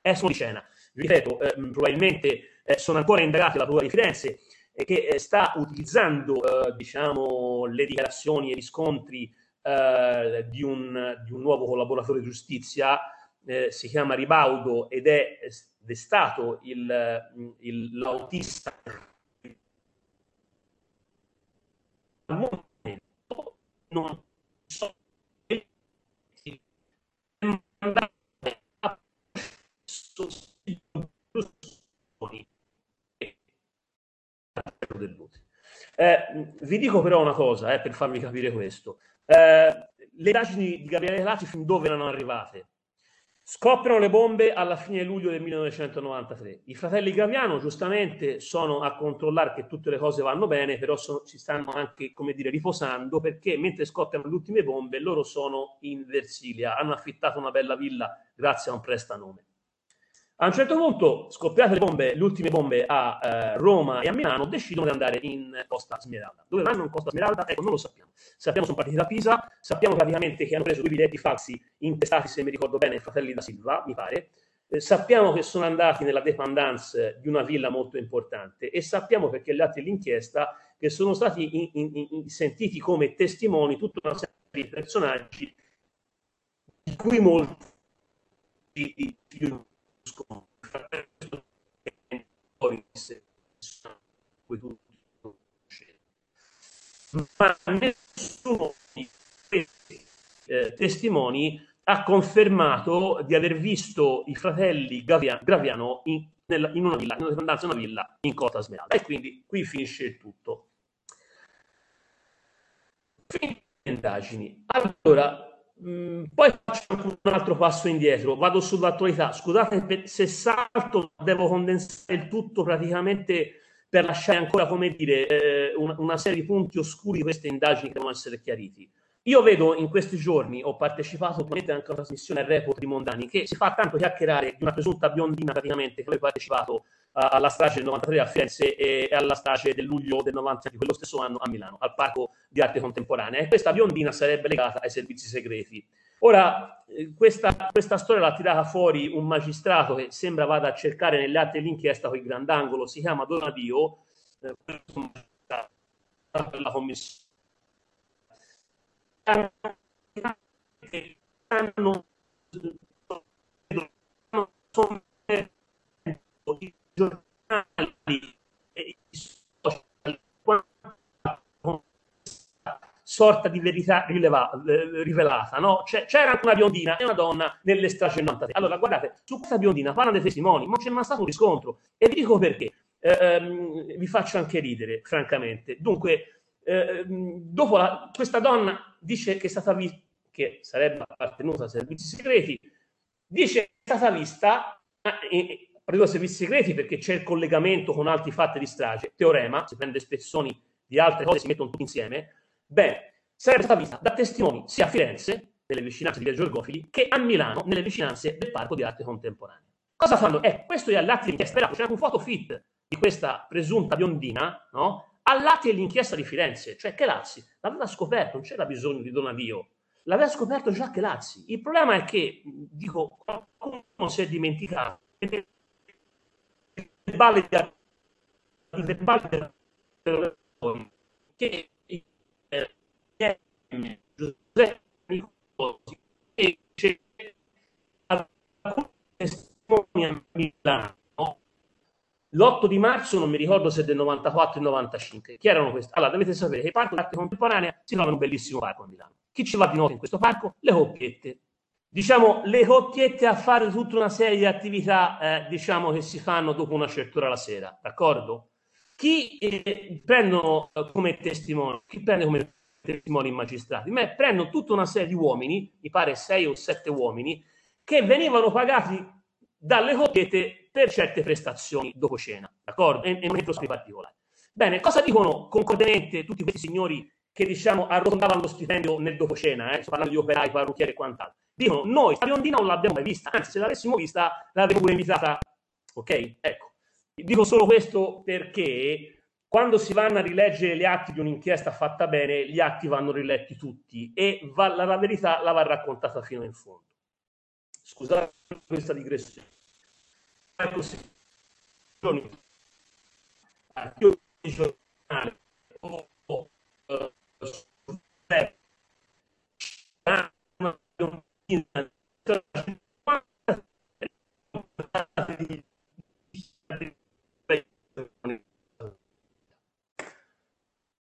escono di scena. Ripeto, eh, probabilmente eh, sono ancora indagati alla Procura di Firenze che eh, sta utilizzando eh, diciamo, le dichiarazioni e i riscontri eh, di un, di, un, nuovo collaboratore di giustizia, eh, si chiama Ribaudo ed è, è stato il, il, l'autista non so mandare a dell'utile. Eh, vi dico però una cosa eh, per farvi capire questo. Eh, le indagini di Gabriele Lati fin dove erano arrivate? Scoppiano le bombe alla fine luglio del 1993. I fratelli Graviano giustamente sono a controllare che tutte le cose vanno bene, però sono, si stanno anche, come dire, riposando perché mentre scoppiano le ultime bombe loro sono in Versilia, hanno affittato una bella villa grazie a un prestanome. A un certo punto, scoppiate le bombe, le ultime bombe a eh, Roma e a Milano, decidono di andare in Costa Smeralda. Dove vanno in Costa Smeralda? Ecco, non lo sappiamo. Sappiamo sono partiti da Pisa, sappiamo praticamente che hanno preso due biglietti falsi intestati, se mi ricordo bene, ai fratelli da Silva, mi pare. Eh, sappiamo che sono andati nella dependance di una villa molto importante e sappiamo perché gli atti dell'inchiesta che sono stati in, in, in, sentiti come testimoni tutta una serie di personaggi di cui molti conoscono. Ma nessuno di questi eh, testimoni ha confermato di aver visto i fratelli Graviano in, nella, in una villa, in una, una villa in Cota Smeralda. E quindi qui finisce il tutto. Finite le indagini. Allora, mh, mm, poi faccio un altro passo indietro, vado sull'attualità. Scusate se salto, devo condensare il tutto praticamente per lasciare ancora, come dire, eh, una, una serie di punti oscuri di queste indagini che devono essere chiariti. Io vedo in questi giorni, ho partecipato anche a una trasmissione a report di Mondani, che si fa tanto chiacchierare di una presunta biondina praticamente che aveva partecipato alla strage del 93 a Firenze e alla strage del luglio del 90 di quello stesso anno a Milano, al Parco di Arte Contemporanea. E questa biondina sarebbe legata ai servizi segreti. Ora, eh, questa, questa storia l'ha tirata fuori un magistrato che sembra vada a cercare nelle atti dell'inchiesta con il grandangolo, si chiama Donadio, eh, la commissione hanno i giornali e i social sorta di verità rileva, eh, rivelata, no? c'era anche una biondina e una donna nelle strage 93. Allora, guardate, su questa biondina parlano dei testimoni, ma c'è mai stato un riscontro. E vi dico perché. Eh, ehm, vi faccio anche ridere, francamente. Dunque, eh, dopo la, questa donna dice che è stata vista, che sarebbe appartenuta ai servizi segreti, dice che è stata vista, eh, ai servizi segreti perché c'è il collegamento con altri fatti di strage, teorema, si prende spezzoni di altre cose si mettono tutti insieme, beh, sarebbe stata vista da testimoni sia a Firenze, nelle vicinanze di Via Giorgofili, che a Milano, nelle vicinanze del Parco di Arte Contemporanea. Cosa fanno? Eh, questo è all'atto di inchiesta, c'è anche un foto fit di questa presunta biondina, no? All'atti dell'inchiesta di Firenze, cioè che Lazzi l'aveva scoperto, non c'era bisogno di Donadio, l'aveva scoperto già che Lazzi. Il problema è che, dico, qualcuno si è dimenticato i verbali di verbali che Giuseppe Nicosi e c'è alcuni a Milano l'8 di marzo, non mi ricordo se del 94 o 95. Chi erano questi? Allora, dovete sapere che il Parco d'Arte Contemporanea si trova in un bellissimo parco a Milano. Chi ci va di notte in questo parco? Le coppiette. Diciamo, le coppiette a fare tutta una serie di attività, eh, diciamo, che si fanno dopo una certa ora la sera, d'accordo? Chi eh, prendono eh, come testimoni, chi prende come testimoni magistrati? Beh, prendono tutta una serie di uomini, mi pare sei o sette uomini, che venivano pagati dalle coppiette per certe prestazioni dopo cena, d'accordo? E, e sui particolari. Bene, cosa dicono concordemente tutti questi signori che diciamo arrotondavano lo stipendio nel dopo cena, eh? sto parlando di operai, parrucchieri e quant'altro. Dicono, noi la biondina non l'abbiamo mai vista, anzi se l'avessimo vista l'avremmo pure invitata, ok? Ecco, dico solo questo perché quando si vanno a rileggere gli atti di un'inchiesta fatta bene, gli atti vanno riletti tutti e va, la, la verità la va raccontata fino in fondo. Scusate questa digressione così articoli giornali o, o uh,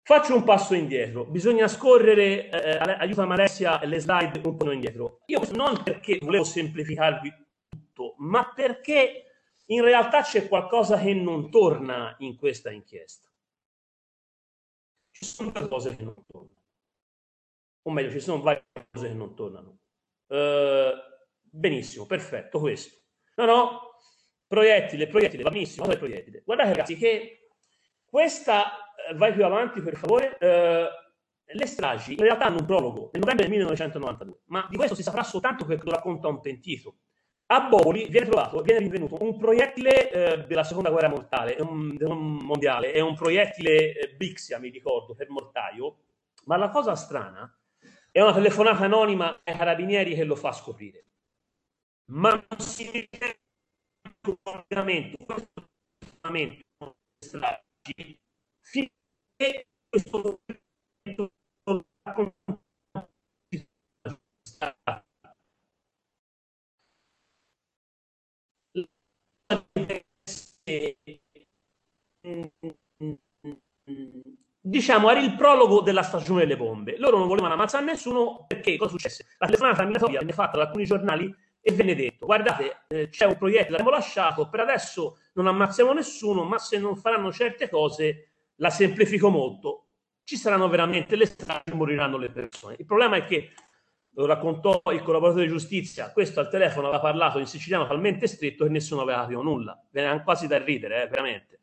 Faccio un passo indietro, bisogna scorrere, eh, aiuta Alessia le slide un po' indietro. Io non perché volevo semplificarvi tutto, ma perché in realtà c'è qualcosa che non torna in questa inchiesta. Ci sono due cose che non tornano. O meglio, ci sono varie cose che non tornano. Uh, benissimo, perfetto, questo. No, no, proiettile, proiettile, va benissimo, cosa proiettile? Guardate ragazzi che questa, eh, vai più avanti per favore, uh, le stragi in realtà hanno un prologo nel novembre del 1992, ma di questo si saprà soltanto perché lo racconta un pentito. A Boli viene trovato, viene rinvenuto un proiettile eh, della seconda guerra mortale, un, un mondiale, è un proiettile eh, Bixia, mi ricordo, per mortaio, ma la cosa strana è una telefonata anonima ai carabinieri che lo fa scoprire. Ma non si ritiene un collegamento, questo collegamento stragi, fino diciamo era il prologo della stagione delle bombe. Loro non volevano ammazzare nessuno perché cosa successe? la telefonata minatoria venne fatta da alcuni giornali e venne detto guardate eh, c'è un proiettile l'abbiamo lasciato per adesso non ammazziamo nessuno ma se non faranno certe cose la semplifico molto. Ci saranno veramente le strade e moriranno le persone. Il problema è che lo raccontò il collaboratore di giustizia, questo al telefono aveva parlato in siciliano talmente stretto che nessuno aveva capito nulla, viene quasi da ridere, eh, veramente.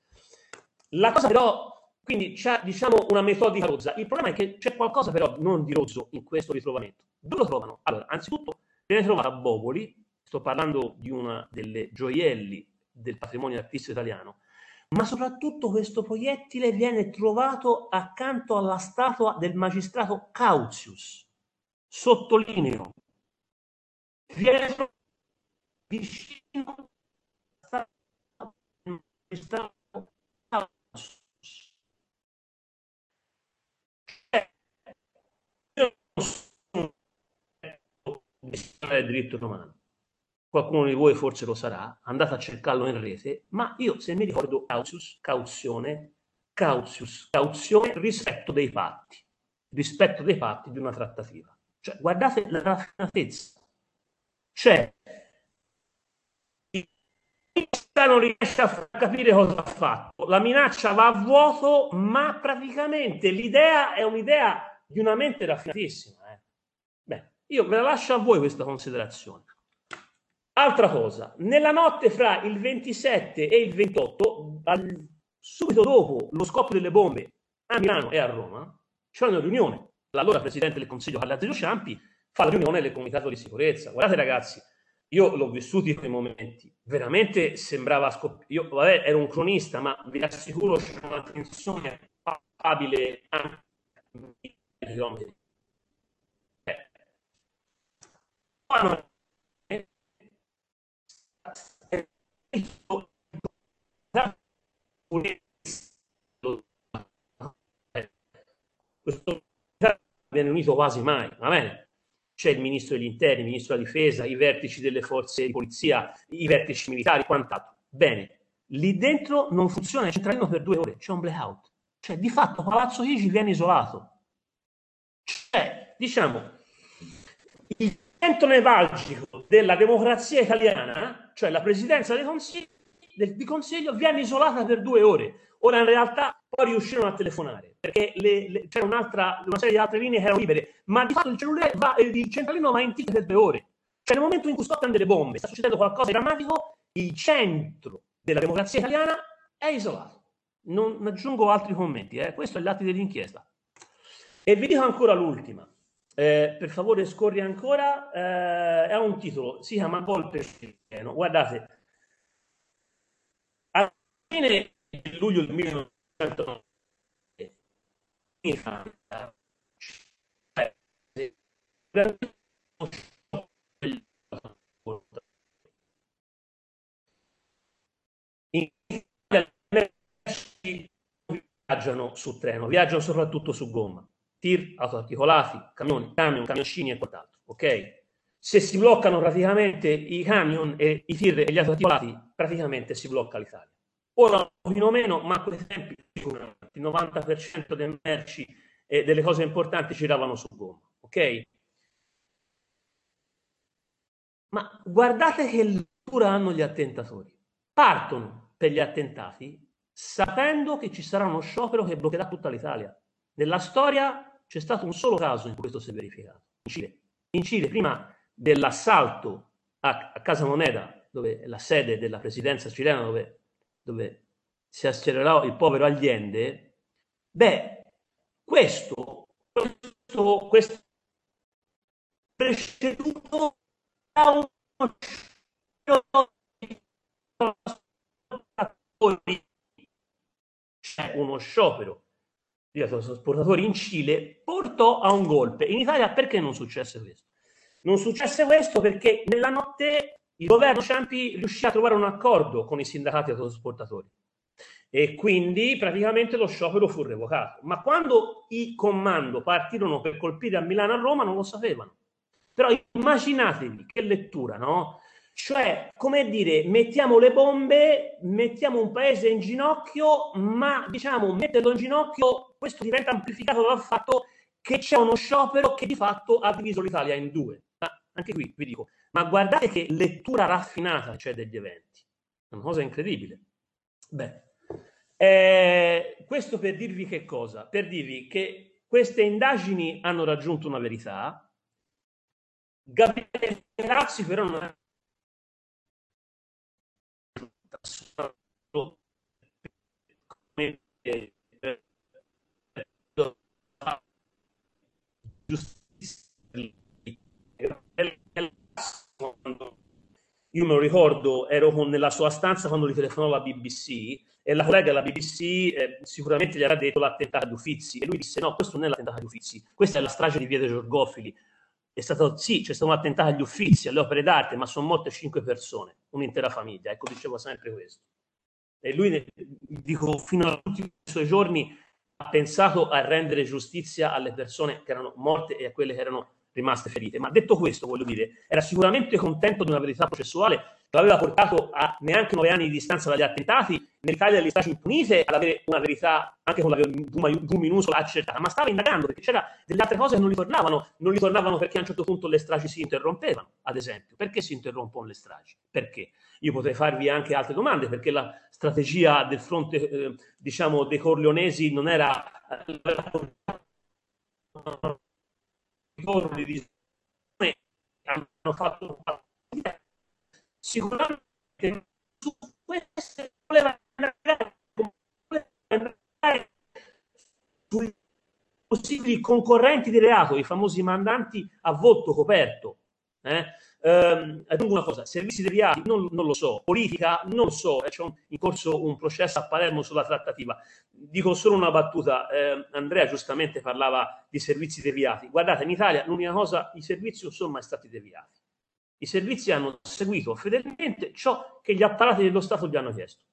La cosa però, quindi c'è diciamo una metodica rozza, il problema è che c'è qualcosa però non di rozzo in questo ritrovamento. Dove lo trovano? Allora, anzitutto viene trovato a Boboli, sto parlando di una delle gioielli del patrimonio artistico italiano, ma soprattutto questo proiettile viene trovato accanto alla statua del magistrato Cautius sottolineo, viene vicino del diritto romano. Qualcuno di voi forse lo sarà, andate a cercarlo in rete, ma io se mi ricordo causius, cauzione, causius, cauzione, rispetto dei patti, rispetto dei patti di una trattativa. Cioè, guardate la raffinatezza. Cioè, non riesce a capire cosa ha fatto. La minaccia va a vuoto, ma praticamente l'idea è un'idea di una mente raffinatissima. Eh. Beh, io ve la lascio a voi questa considerazione. Altra cosa, nella notte fra il 27 e il 28, al, subito dopo lo scoppio delle bombe a Milano e a Roma, c'è una riunione l'allora presidente del Consiglio Palazzo Ciampi fa la riunione del comitato di sicurezza. Guardate ragazzi, io l'ho vissuto in quei momenti, veramente sembrava scoppiare. Io vabbè, ero un cronista, ma vi assicuro c'è una tensione palpabile anche a chilometri. Questo viene unito quasi mai, va bene? C'è il ministro degli interni, il ministro della difesa, i vertici delle forze di polizia, i vertici militari, quant'altro. Bene, lì dentro non funziona il centralino per due ore, c'è un blackout. Cioè, di fatto, Palazzo Chigi viene isolato. Cioè, diciamo, il centro nevralgico della democrazia italiana, cioè la presidenza del consiglio, del, di consiglio, viene isolata per due ore. Ora in realtà poi riuscirono a telefonare perché le, le, c'era un'altra, una serie di altre linee che erano libere, ma di fatto il, cellulare va, eh, il centralino va in tilt per due ore. Cioè nel momento in cui scoppiano delle bombe, sta succedendo qualcosa di drammatico, il centro della democrazia italiana è isolato. Non aggiungo altri commenti, eh. questo è l'atto dell'inchiesta. E vi dico ancora l'ultima. Eh, per favore scorri ancora, eh, è un titolo, si chiama Volpe. Guardate, fine di luglio del 1990 in viaggiano su treno, viaggiano soprattutto su gomma, tir, autoarticolati, camioni, camion, camioncini e quant'altro, ok? Se si bloccano praticamente i camion e i tir e gli autoarticolati, praticamente si blocca l'Italia. Ora, un po' meno, ma quei tempi il 90% delle merci e delle cose importanti giravano su gomma, ok? Ma guardate che lettura hanno gli attentatori. Partono per gli attentati sapendo che ci sarà uno sciopero che bloccherà tutta l'Italia. Nella storia c'è stato un solo caso in cui questo si è verificato. In Cile, in Cile prima dell'assalto a, a Casa Moneda, dove è la sede della presidenza cilena, dove, dove si accelerò il povero Allende, beh, questo, questo, questo preceduto da uno uno sciopero di trasportatori in Cile portò a un golpe. In Italia perché non successe questo? Non successe questo perché nella notte il governo Ciampi riuscì a trovare un accordo con i sindacati autotrasportatori e quindi praticamente lo sciopero fu revocato. Ma quando i comando partirono per colpire a Milano e a Roma non lo sapevano. Però immaginatevi che lettura, no? Cioè, come dire, mettiamo le bombe, mettiamo un paese in ginocchio, ma diciamo, metterlo in ginocchio, questo diventa amplificato dal fatto che c'è uno sciopero che di fatto ha diviso l'Italia in due. Anche qui vi dico, ma guardate che lettura raffinata c'è degli eventi. È una cosa incredibile. Beh, eh, questo per dirvi che cosa? Per dirvi che queste indagini hanno raggiunto una verità. Gabriele Razzi però non è io me lo ricordo, ero con, nella sua stanza quando gli telefonò la BBC e la collega della BBC eh, sicuramente gli era detto l'attentato agli Uffizi e lui disse no, questo non è l'attentato agli Uffizi, questa è la strage di Via dei Giorgofili. È stato, sì, c'è stato un attentato agli Uffizi, alle opere d'arte, ma sono morte cinque persone, un'intera famiglia. Ecco, dicevo sempre questo. E lui, dico, fino agli ultimi suoi giorni ha pensato a rendere giustizia alle persone che erano morte e a quelle che erano rimaste ferite. Ma detto questo, voglio dire, era sicuramente contento di una verità processuale che l'aveva portato a neanche nove anni di distanza dagli attentati, nell'Italia delle stragi impunite, ad avere una verità anche con la V minuscola accertata, ma stava indagando perché c'era delle altre cose che non gli tornavano, non gli tornavano perché a un certo punto le stragi si interrompevano, ad esempio. Perché si interrompono le stragi? Perché? Io potrei farvi anche altre domande, perché la strategia del fronte, eh, diciamo, dei corleonesi non era... Eh, di hanno fatto sicuramente su queste voleva andare sui possibili concorrenti di reato, i famosi mandanti a voto coperto. Eh? Ehm, aggiungo una cosa, servizi deviati non, non lo so, politica non lo so, eh, c'è un, in corso un processo a Palermo sulla trattativa. Dico solo una battuta, eh, Andrea giustamente parlava di servizi deviati. Guardate, in Italia l'unica cosa, i servizi non sono mai stati deviati. I servizi hanno seguito fedelmente ciò che gli apparati dello Stato gli hanno chiesto.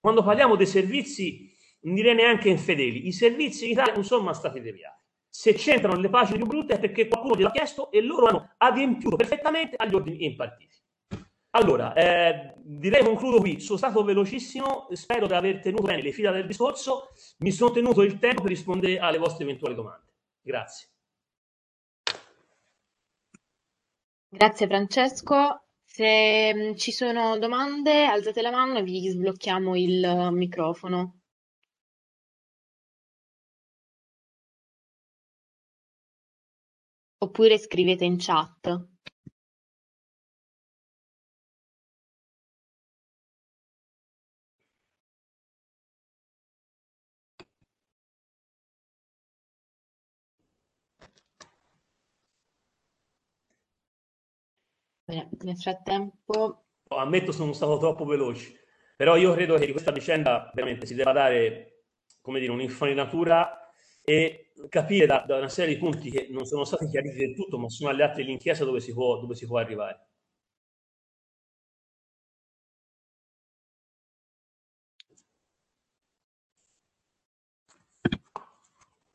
Quando parliamo dei servizi, non direi neanche infedeli, i servizi in Italia non sono mai stati deviati se c'entrano le pagine più brutte è perché qualcuno gliel'ha chiesto e loro hanno adempiuto perfettamente agli ordini impartiti. Allora, eh, direi concludo qui, sono stato velocissimo, spero di aver tenuto bene le fila del discorso, mi sono tenuto il tempo per rispondere alle vostre eventuali domande. Grazie. Grazie Francesco. Se mm, ci sono domande, alzate la mano e vi sblocchiamo il microfono. Oppure scrivete in chat. nel frattempo... Ammetto sono stato troppo veloce, però io credo che di questa vicenda veramente si debba dare, come dire, un'infarinatura e capire da, da, una serie di punti che non sono stati chiariti del tutto, ma sono alle atti dell'inchiesta dove si può, dove si può arrivare.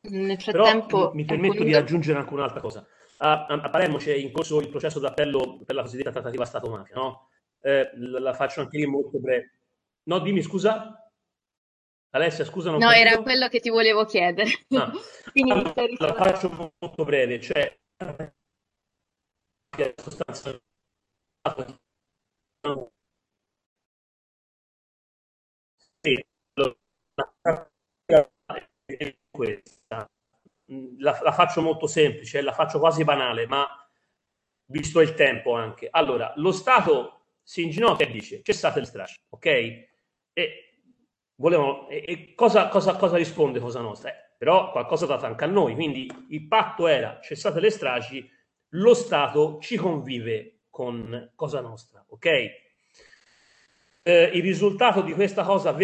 Nel frattempo, Però mi, mi permetto di aggiungere anche un'altra cosa. A, a, Palermo c'è in corso il processo d'appello per la cosiddetta trattativa Stato-mafia, no? Eh, la, la, faccio anche lì molto breve. No, dimmi scusa. Alessia, scusa. Non no, capito. era quello che ti volevo chiedere. Ah. Quindi allora, la faccio molto breve, cioè sostanza sì, questa. La, la, faccio molto semplice, la faccio quasi banale, ma visto il tempo anche. Allora, lo Stato si inginocchia e dice cessate le stragi, ok? E volevano, e, e cosa, cosa, cosa, risponde Cosa Nostra? Eh, però qualcosa data anche a noi, quindi il patto era cessate le stragi, lo Stato ci convive con Cosa Nostra, ok? Eh, il risultato di questa cosa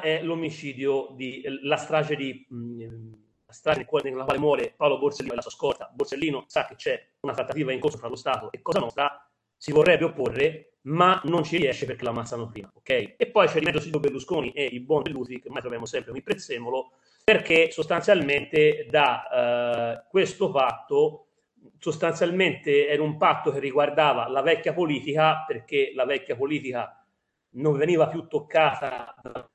è l'omicidio di la strage di mh, mm, strage nella quale muore Paolo Borsellino e la sua scorta. Borsellino sa che c'è una trattativa in corso fra lo Stato e Cosa Nostra, si vorrebbe opporre ma non ci riesce perché la ammazzano prima, ok? E poi c'è di mezzo Silvio Berlusconi e il buon Belluti, che ormai troviamo sempre un prezzemolo, perché sostanzialmente da eh, questo patto, sostanzialmente era un patto che riguardava la vecchia politica, perché la vecchia politica non veniva più toccata da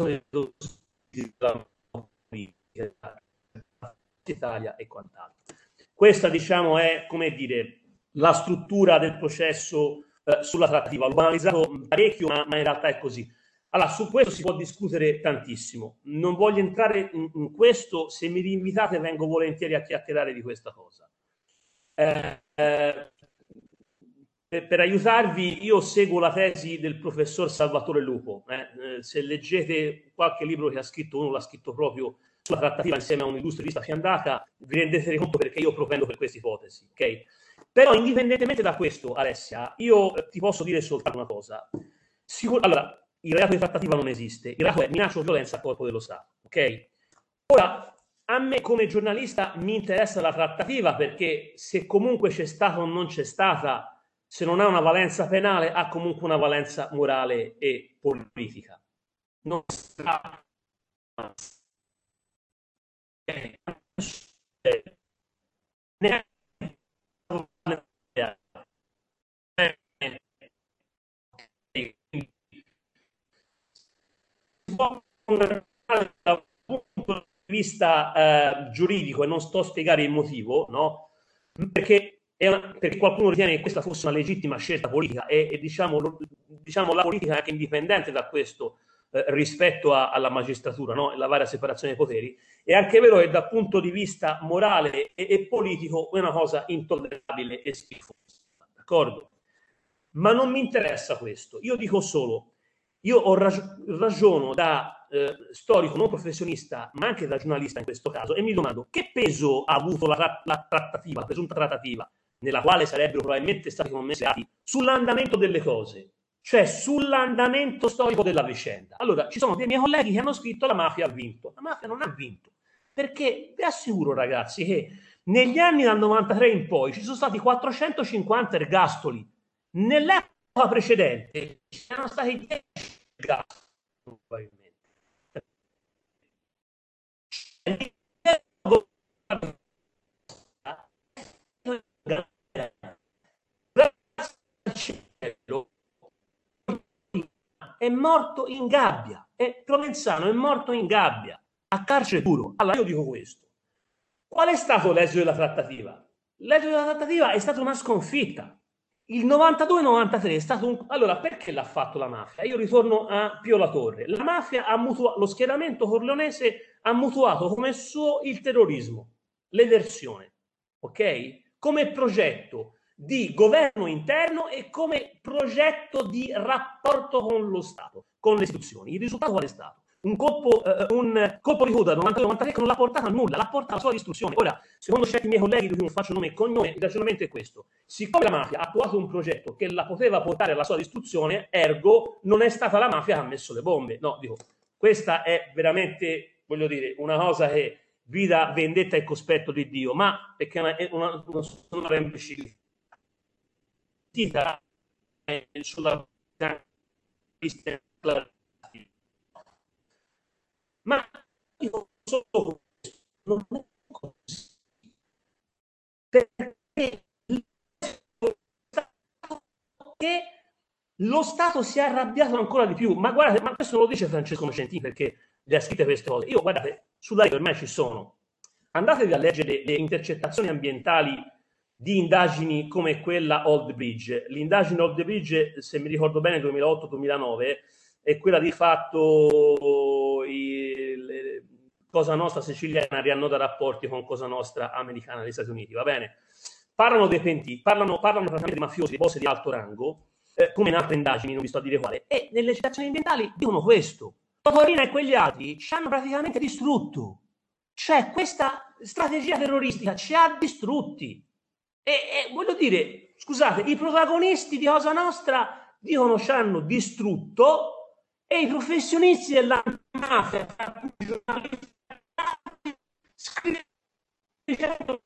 ok? Italia e quant'altro. Questa, diciamo, è come dire la struttura del processo eh, sulla trattativa. L'ho analizzato parecchio, ma, ma, in realtà è così. Allora, su questo si può discutere tantissimo. Non voglio entrare in, in questo, se mi rinvitate vengo volentieri a chiacchierare di questa cosa. Eh, eh, per, per, aiutarvi, io seguo la tesi del professor Salvatore Lupo. Eh. Eh, se leggete qualche libro che ha scritto, uno l'ha scritto proprio sulla trattativa insieme a un illustrista fiandata, vi rendete conto perché io propendo per questa ipotesi. Okay? Però, indipendentemente da questo, Alessia, io ti posso dire soltanto una cosa. Sicur- allora, il reato di trattativa non esiste, il reato è minaccia o violenza al corpo dello Stato. Ok? Ora, a me come giornalista mi interessa la trattativa perché se comunque c'è stata o non c'è stata, se non ha una valenza penale, ha comunque una valenza morale e politica. Non sta dal punto di vista eh, giuridico e non sto a spiegare il motivo, no? Perché una, perché qualcuno ritiene che questa fosse una legittima scelta politica e, e diciamo, diciamo, la politica è anche indipendente da questo eh, rispetto a, alla magistratura, no? la varia separazione dei poteri. È anche vero che dal punto di vista morale e, e politico è una cosa intollerabile e schifosa, d'accordo? Ma non mi interessa questo. Io dico solo, io ho rag- ragiono da eh, storico non professionista, ma anche da giornalista in questo caso, e mi domando che peso ha avuto la, la trattativa, la presunta trattativa nella quale sarebbero probabilmente stati commessi sull'andamento delle cose, cioè sull'andamento storico della vicenda. Allora, ci sono dei miei colleghi che hanno scritto la mafia ha vinto. La mafia non ha vinto, perché vi assicuro ragazzi che negli anni dal 93 in poi ci sono stati 450 ergastoli. Nell'epoca precedente erano stati 10 ergastoli, probabilmente. È morto in gabbia. E Provenzano è morto in gabbia, a carcere duro. Allora io dico questo. Qual è stato l'esito della trattativa? L'esito della trattativa è stata una sconfitta. Il 92-93 è stato un... Allora, perché l'ha fatto la mafia? Io ritorno a Pio La Torre. La mafia ha mutuato, lo schieramento corleonese ha mutuato come suo il terrorismo, l'eversione, ok? Come progetto di governo interno e come progetto di rapporto con lo Stato, con le istituzioni. Il risultato qual è stato? Un colpo, eh, un colpo di coda 92-93 che non l'ha portato a nulla, l'ha portato alla sua distruzione. Ora, secondo certi miei colleghi, di cui non faccio nome e cognome, il ragionamento è questo. Siccome la mafia ha attuato un progetto che la poteva portare alla sua distruzione, ergo non è stata la mafia che ha messo le bombe. No, dico, questa è veramente, voglio dire, una cosa che vita vendetta e cospetto di Dio, ma perché è una, una, una, una imbecillità partita sulla ma io solo non è così. Perché lo Stato si è arrabbiato ancora di più. Ma guardate ma questo lo dice Francesco Nocentini perché le ha scritte queste cose io guardate sulla rete ormai ci sono. Andatevi a leggere le, le intercettazioni ambientali di indagini come quella Old Bridge. L'indagine Old Bridge, se mi ricordo bene, 2008-2009, è quella di fatto il, Cosa Nostra siciliana riannoda rapporti con Cosa Nostra americana degli Stati Uniti, va bene? Parlano dei pentiti, parlano, parlano praticamente di mafiosi, di boss di alto rango, eh, come in altre indagini, non vi sto a dire quale, e nelle citazioni ambientali dicono questo. Totorina e quegli altri ci hanno praticamente distrutto. Cioè, questa strategia terroristica ci ha distrutti. E, e voglio dire, scusate, i protagonisti di Cosa Nostra dicono ci hanno distrutto e i professionisti della mafia, scrivono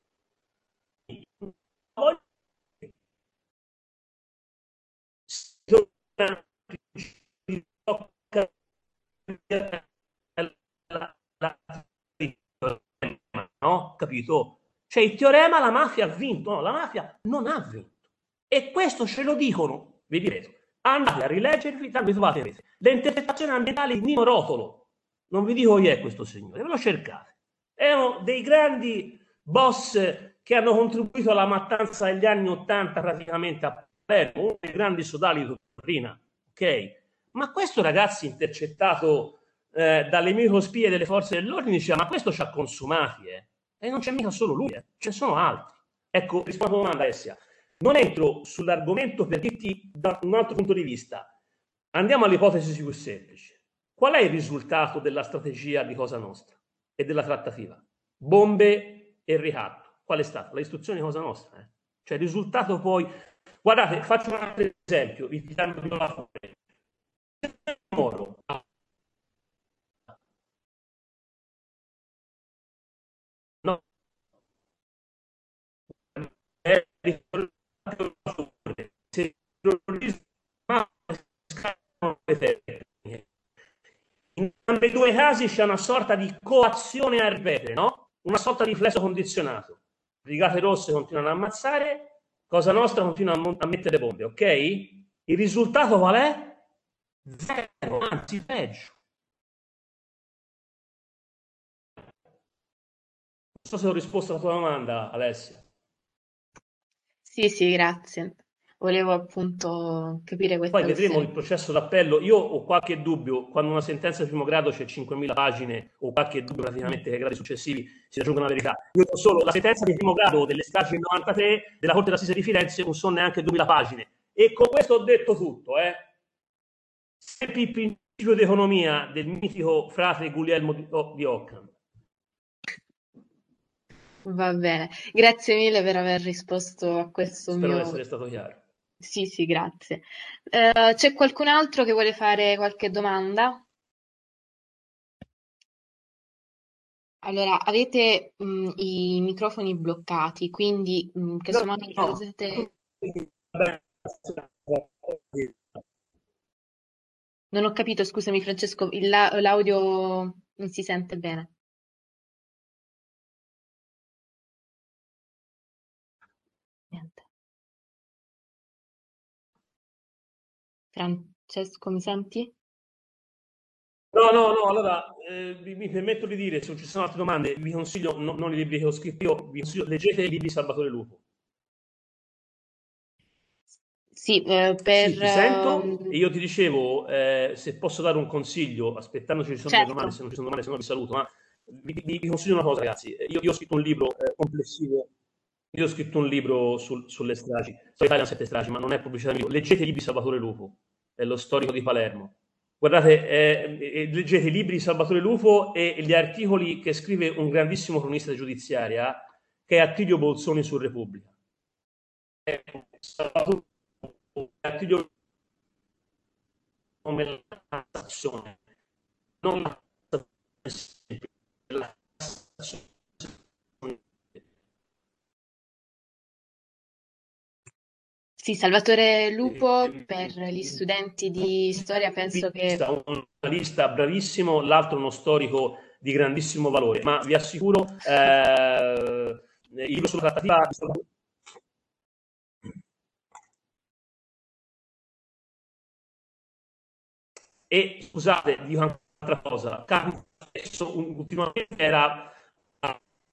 no? Capito? Cioè il teorema la mafia ha vinto, no, la mafia non ha vinto. E questo ce lo dicono, vi ripeto, andate a rileggervi, le intercettazioni ambientali di Nino Rotolo. Non vi dico chi è questo signore, ve lo cercate. Uno dei grandi boss che hanno contribuito alla mattanza degli anni Ottanta praticamente a Palermo, uno dei grandi sodali di Torrina, ok? Ma questo ragazzi intercettato eh, dalle microspie delle forze dell'ordine diceva ma questo ci ha consumati eh. E non c'è mica solo lui, eh. ce ne sono altri. Ecco, rispondo alla domanda Essia. Non entro sull'argomento per dirti da un altro punto di vista. Andiamo all'ipotesi più semplice. Qual è il risultato della strategia di Cosa Nostra e della trattativa? Bombe e ricatto. Qual è stata? La istruzione di Cosa Nostra. Eh? Cioè il risultato poi... Guardate, faccio un altro esempio, vi la fuori. Moro se in entrambi due casi c'è una sorta di coazione a ripetere, no? Una sorta di flesso condizionato. Brigate rosse continuano ad ammazzare, Cosa Nostra continua a, a mettere bombe, ok? Il risultato qual è? Zero, anzi peggio. Non so se ho risposto alla tua domanda, Alessia. Sì, sì, grazie. Volevo appunto capire questa Poi vedremo il processo d'appello. Io ho qualche dubbio, quando una sentenza di primo grado c'è 5.000 pagine, ho qualche dubbio praticamente che ai gradi successivi si raggiunga la verità. Io ho solo la sentenza di primo grado delle stragi del 93 della Corte d'Assise di Firenze, non sono neanche 2.000 pagine. E con questo ho detto tutto, eh. Sempre il principio di economia del mitico frate Guglielmo di, di Occam Va bene, grazie mille per aver risposto a questo Spero mio... di essere stato chiaro. Sì, sì, grazie. Uh, c'è qualcun altro che vuole fare qualche domanda? Allora, avete mh, i microfoni bloccati, quindi mh, che no, somando no. usate... Non ho capito, scusami Francesco, il, l'audio non si sente bene. Francesco, mi senti? No, no, no, allora eh, mi, permetto di dire, se non ci sono altre domande, vi consiglio, no, non i libri che ho scritto io, vi consiglio, leggete i libri di Salvatore Lupo. Sì, eh, per... Sì, ti sento ehm, e io ti dicevo, eh, se posso dare un consiglio, aspettando se ci sono certo. domande, se non ci sono domande, se no vi saluto, ma vi, vi, vi consiglio una cosa ragazzi, io, io ho scritto un libro eh, complessivo io ho scritto un libro sul, sulle stragi, so Italia sette stragi, ma non è pubblicità mia. Leggete i libri di Salvatore Lupo, è lo storico di Palermo. Guardate, eh, leggete i libri di Salvatore Lupo e gli articoli che scrive un grandissimo cronista giudiziaria, che è Attilio Bolzoni su Repubblica. È Salvatore Attilio come la stazione, non la stazione Sì, Salvatore Lupo per gli studenti di storia penso che... Un giornalista bravissimo, l'altro uno storico di grandissimo valore, ma vi assicuro, eh, il libro sulla trattativa E scusate, dico un'altra cosa, Carlo ultimamente era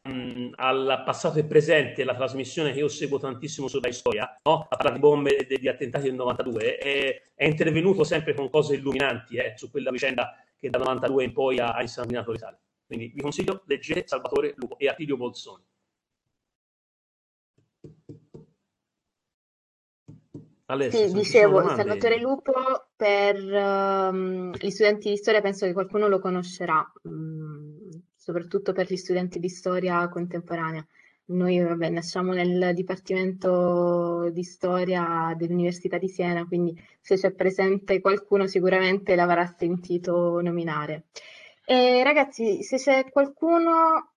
mh, al passato e presente la trasmissione che io seguo tantissimo sulla storia, no? a parlare di bombe e di attentati del 92, e, è intervenuto sempre con cose illuminanti eh, su quella vicenda che dal 92 in poi ha, ha insanguinato l'Italia. Quindi vi consiglio, leggete Salvatore Lupo e Attilio Bolzoni. Alessio, sì, dicevo, Salvatore Lupo per um, gli studenti di storia penso che qualcuno lo conoscerà. Um, soprattutto per gli studenti di storia contemporanea. Noi vabbè, nasciamo nel Dipartimento di Storia dell'Università di Siena, quindi se c'è presente qualcuno sicuramente l'avrà sentito nominare. E ragazzi, se c'è qualcuno,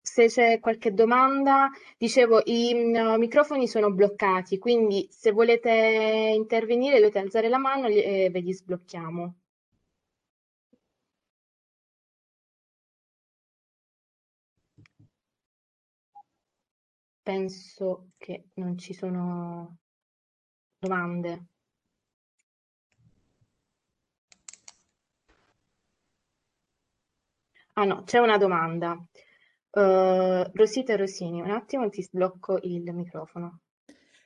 se c'è qualche domanda, dicevo, i microfoni sono bloccati, quindi se volete intervenire dovete alzare la mano e ve li sblocchiamo. Penso che non ci sono domande. Ah no, c'è una domanda. Uh, Rosita e Rosini, un attimo ti sblocco il microfono.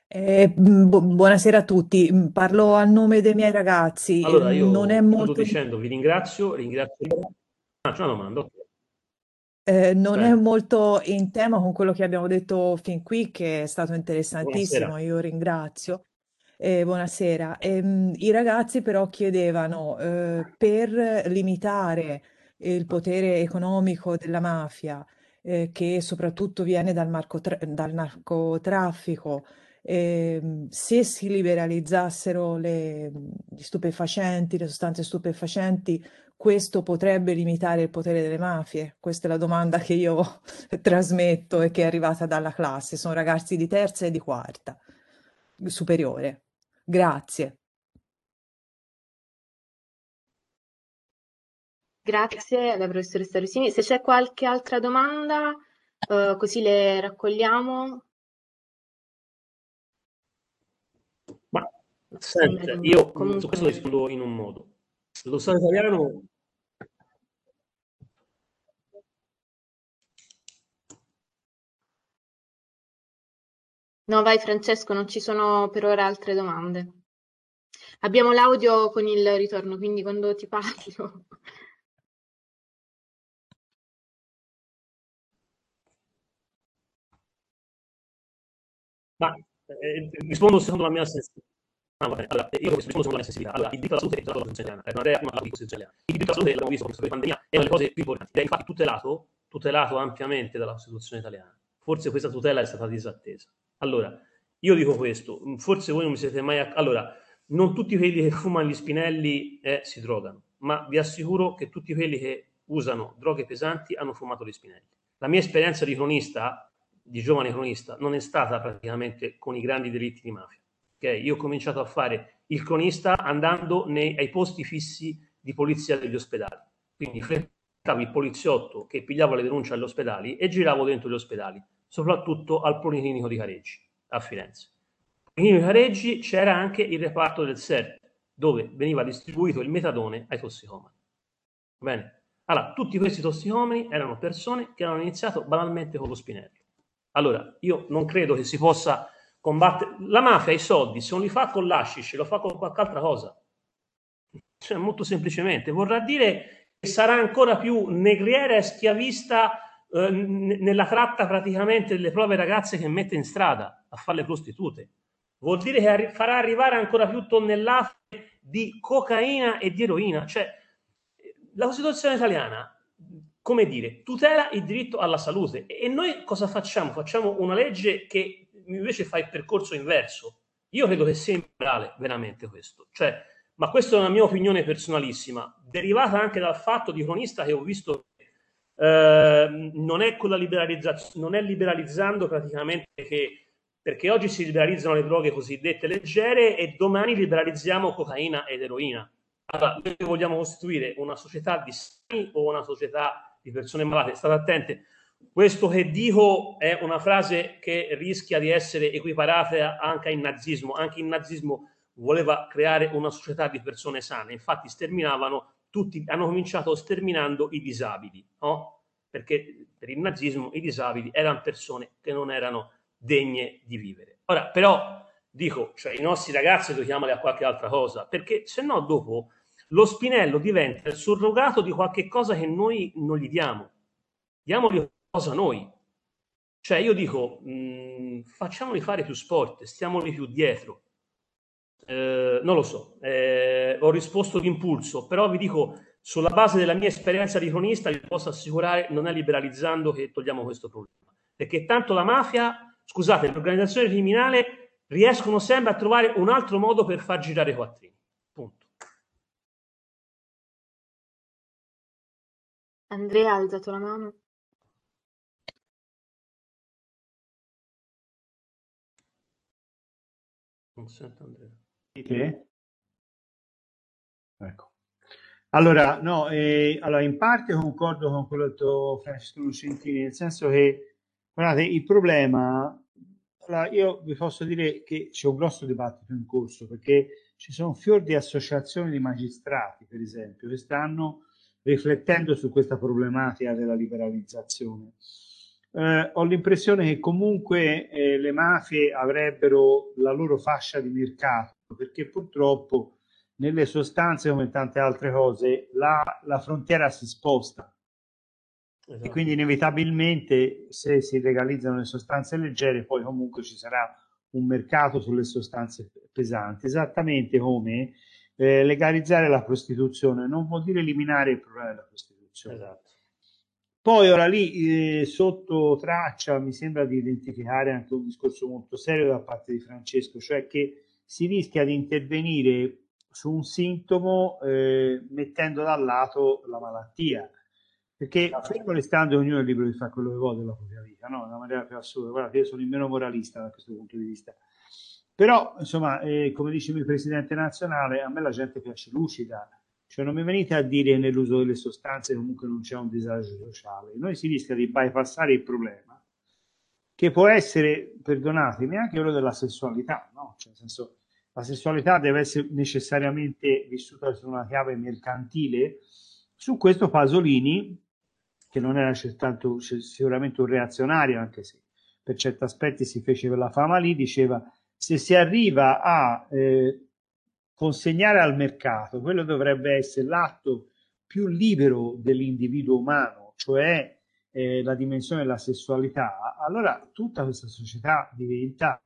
Eh, bu buonasera a tutti, mm, parlo a nome dei miei ragazzi. Allora, io non è molto... dicendo, vi ringrazio, ringrazio... Ah, c'è una domanda, ok. Eh, non è molto in tema con quello che abbiamo detto fin qui, che è stato interessantissimo, buonasera. io ringrazio. Eh, buonasera. Eh, I ragazzi però chiedevano eh, per limitare il potere economico della mafia, eh, che soprattutto viene dal, dal narcotraffico, eh, se si liberalizzassero le, gli stupefacenti, le sostanze stupefacenti, questo potrebbe limitare il potere delle mafie? Questa è la domanda che io trasmetto e che è arrivata dalla classe. Sono ragazzi di terza e di quarta superiore. Grazie. Grazie alla professoressa Rosini. Se c'è qualche altra domanda, uh, così le raccogliamo. Ma senta, io Comunque... su questo rispondo in un modo. Lo Stato italiano No, vai Francesco, non ci sono per ora altre domande. Abbiamo l'audio con il ritorno, quindi quando ti parlo. Ma eh, rispondo secondo la mia sensibilità. Ah, vabbè, allora, io rispondo secondo la mia sensibilità. Allora, il diritto alla salute è la Costituzione italiana, è una, una Costituzione italiana. Il diritto alla salute, l'abbiamo visto questa pandemia, è una delle cose più importanti. È infatti tutelato, tutelato ampiamente dalla Costituzione italiana. Forse questa tutela è stata disattesa. Allora, io dico questo, forse voi non mi siete mai... Allora, non tutti quelli che fumano gli spinelli eh, si drogano, ma vi assicuro che tutti quelli che usano droghe pesanti hanno fumato gli spinelli. La mia esperienza di cronista, di giovane cronista, non è stata praticamente con i grandi delitti di mafia. Okay? Io ho cominciato a fare il cronista andando nei, ai posti fissi di polizia degli ospedali. Quindi frequentavo il poliziotto che pigliava le denunce agli ospedali e giravo dentro gli ospedali, soprattutto al Policlinico di Careggi a Firenze. In Careggi c'era anche il reparto del SERT, dove veniva distribuito il metadone ai tossicomani. Bene. Allora, tutti questi tossicomani erano persone che hanno iniziato banalmente con lo spinello. Allora, io non credo che si possa combattere... La mafia, i soldi, se non li fa con l'ashish, lo fa con qualche altra cosa. Cioè, molto semplicemente. Vorrà dire che sarà ancora più negriera e schiavista eh, nella tratta praticamente delle prove ragazze che mette in strada a fare le prostitute. Vuol dire che arri- farà arrivare ancora più tonnellate di cocaina e di eroina. Cioè, la Costituzione italiana, come dire, tutela il diritto alla salute. E noi cosa facciamo? Facciamo una legge che invece fa il percorso inverso. Io credo che sia immorale veramente questo. Cioè, ma questa è una mia opinione personalissima, derivata anche dal fatto di cronista che ho visto eh, non è con la liberalizzazione, non è liberalizzando praticamente che perché oggi si liberalizzano le droghe cosiddette leggere e domani liberalizziamo cocaina ed eroina. Allora, noi vogliamo costituire una società di sani o una società di persone malate? State attenti, questo che dico è una frase che rischia di essere equiparata anche al nazismo. Anche il nazismo voleva creare una società di persone sane, infatti sterminavano tutti, hanno cominciato sterminando i disabili, no? perché per il nazismo i disabili erano persone che non erano degne di vivere. Ora, però, dico, cioè i nostri ragazzi lo chiamali a qualche altra cosa, perché se no dopo lo spinello diventa il surrogato di qualche cosa che noi non gli diamo. Diamogli cosa noi. Cioè io dico, mh, mm, facciamoli fare più sport, stiamoli più dietro. Eh, non lo so, eh, ho risposto d'impulso, però vi dico, sulla base della mia esperienza di cronista, vi posso assicurare, non è liberalizzando che togliamo questo problema perché tanto la mafia, scusate, l'organizzazione criminale riescono sempre a trovare un altro modo per far girare i quattrini. Punto. Andrea ha alzato la mano. Non sento Andrea. Dite? Ecco. Allora, no, eh, allora, in parte concordo con quello che detto Francesco Lucentini, nel senso che, guardate, il problema, allora, io vi posso dire che c'è un grosso dibattito in corso, perché ci sono fior di associazioni di magistrati, per esempio, che stanno riflettendo su questa problematica della liberalizzazione eh, ho l'impressione che comunque eh, le mafie avrebbero la loro fascia di mercato, perché purtroppo nelle sostanze, come tante altre cose, la, la frontiera si sposta. Esatto. E quindi inevitabilmente se si legalizzano le sostanze leggere, poi comunque ci sarà un mercato sulle sostanze pesanti, esattamente come eh, legalizzare la prostituzione non vuol dire eliminare il problema della prostituzione. Esatto. Poi ora lì eh, sotto traccia mi sembra di identificare anche un discorso molto serio da parte di Francesco, cioè che si rischia di intervenire su un sintomo eh, mettendo da lato la malattia. Perché fermo restando ognuno è libero di fare quello che vuole della propria vita, no? Una maniera più assurda. Guarda, io sono il meno moralista da questo punto di vista. Però, insomma, eh, come dice il mio presidente nazionale, a me la gente piace lucida, cioè non mi venite a dire nell'uso delle sostanze comunque non c'è un disagio sociale. Noi si rischia di bypassare il problema, che può essere, perdonatemi, anche quello della sessualità, no? Cioè, nel senso, la sessualità deve essere necessariamente vissuta su una chiave mercantile. Su questo Pasolini, che non era certamente, sicuramente un reazionario, anche se per certi aspetti si fece la fama lì, diceva se si arriva a eh, consegnare al mercato, quello dovrebbe essere l'atto più libero dell'individuo umano, cioè eh, la dimensione della sessualità, allora tutta questa società diventa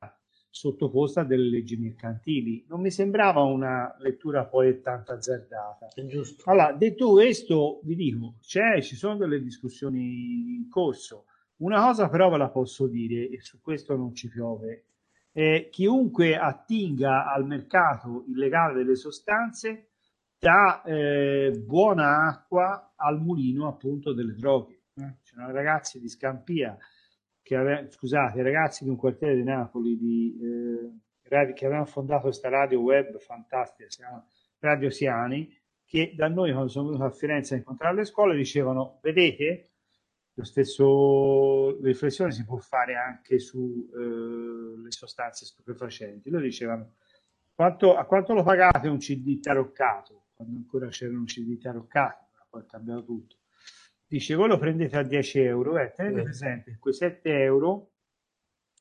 sottoposta a delle leggi mercantili. Non mi sembrava una lettura poi tanto azzardata. Giusto. Allora, detto questo, vi dico, c'è, ci sono delle discussioni in corso. Una cosa però ve la posso dire, e su questo non ci piove, eh, chiunque attinga al mercato illegale delle sostanze dà eh, buona acqua al mulino appunto delle droghe. Eh? C'erano ragazzi di Scampia, che ave- scusate, ragazzi di un quartiere di Napoli di, eh, che avevano fondato questa radio web fantastica, si chiama Radio Siani, che da noi quando sono venuti a Firenze a incontrare le scuole dicevano, vedete, lo stesso riflessione si può fare anche sulle eh, sostanze stupefacenti. Loro dicevano quanto, a quanto lo pagate un CD taroccato, quando ancora c'era un CD taroccato, poi è cambiato tutto. Dice voi lo prendete a 10 euro e eh, tenete presente che quei 7 euro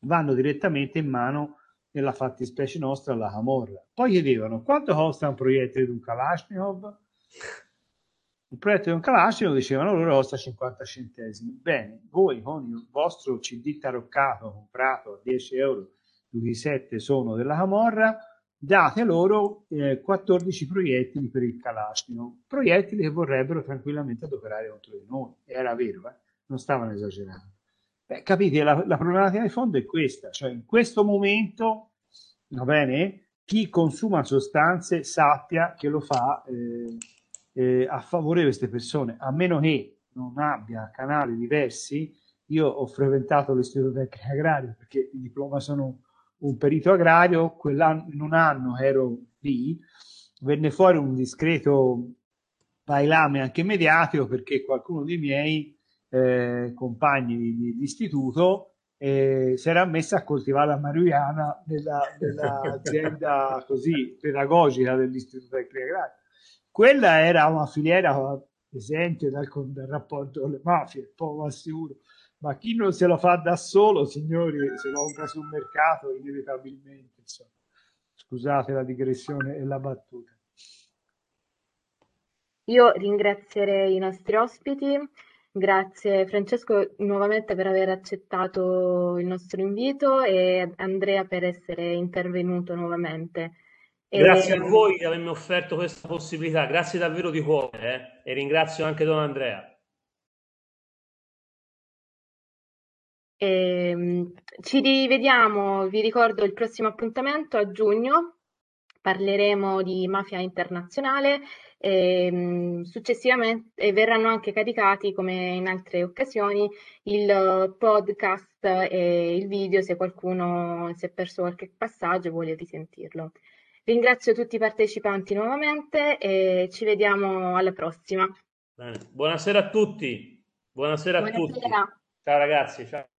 vanno direttamente in mano nella fattispecie nostra alla Camorra. Poi chiedevano quanto costa un proiettile di un Kalashnikov? il progetto di un Kalashnikov dicevano loro costa 50 centesimi. Bene, voi con il vostro CD taroccato comprato a 10 euro, di 7 sono della Camorra, date loro eh, 14 proiettili per il Kalashnikov, proiettili che vorrebbero tranquillamente adoperare contro di noi. Era vero, eh? non stavano esagerando. Beh, capite, la, la problematica di fondo è questa, cioè in questo momento, va bene, chi consuma sostanze sappia che lo fa... Eh, eh, a favore di queste persone, a meno che non abbia canali diversi. Io ho frequentato l'istituto tecnico agrario perché il diploma sono un perito agrario, quell'anno, in un anno ero lì, venne fuori un discreto bailame anche mediatico perché qualcuno dei miei eh, compagni di, di, istituto eh, si era messo a coltivare la marijuana nell'azienda nella così pedagogica dell'istituto tecnico agrario quella era una filiera esente dal, dal rapporto con le mafie, poco assicuro. Ma chi non se lo fa da solo, signori, se lo compra sul mercato, inevitabilmente. Insomma. Scusate la digressione e la battuta. Io ringrazierei i nostri ospiti. Grazie Francesco nuovamente per aver accettato il nostro invito e Andrea per essere intervenuto nuovamente. Grazie e... a voi di avermi offerto questa possibilità, grazie davvero di cuore eh? e ringrazio anche Don Andrea. E, ehm, ci rivediamo, vi ricordo il prossimo appuntamento a giugno, parleremo di mafia internazionale e ehm, successivamente verranno anche caricati, come in altre occasioni, il podcast e il video se qualcuno si è perso qualche passaggio e vuole risentirlo. Ringrazio tutti i partecipanti nuovamente e ci vediamo alla prossima. Bene. Buonasera a tutti. Buonasera, Buonasera. a tutti. Ciao ragazzi. Ciao.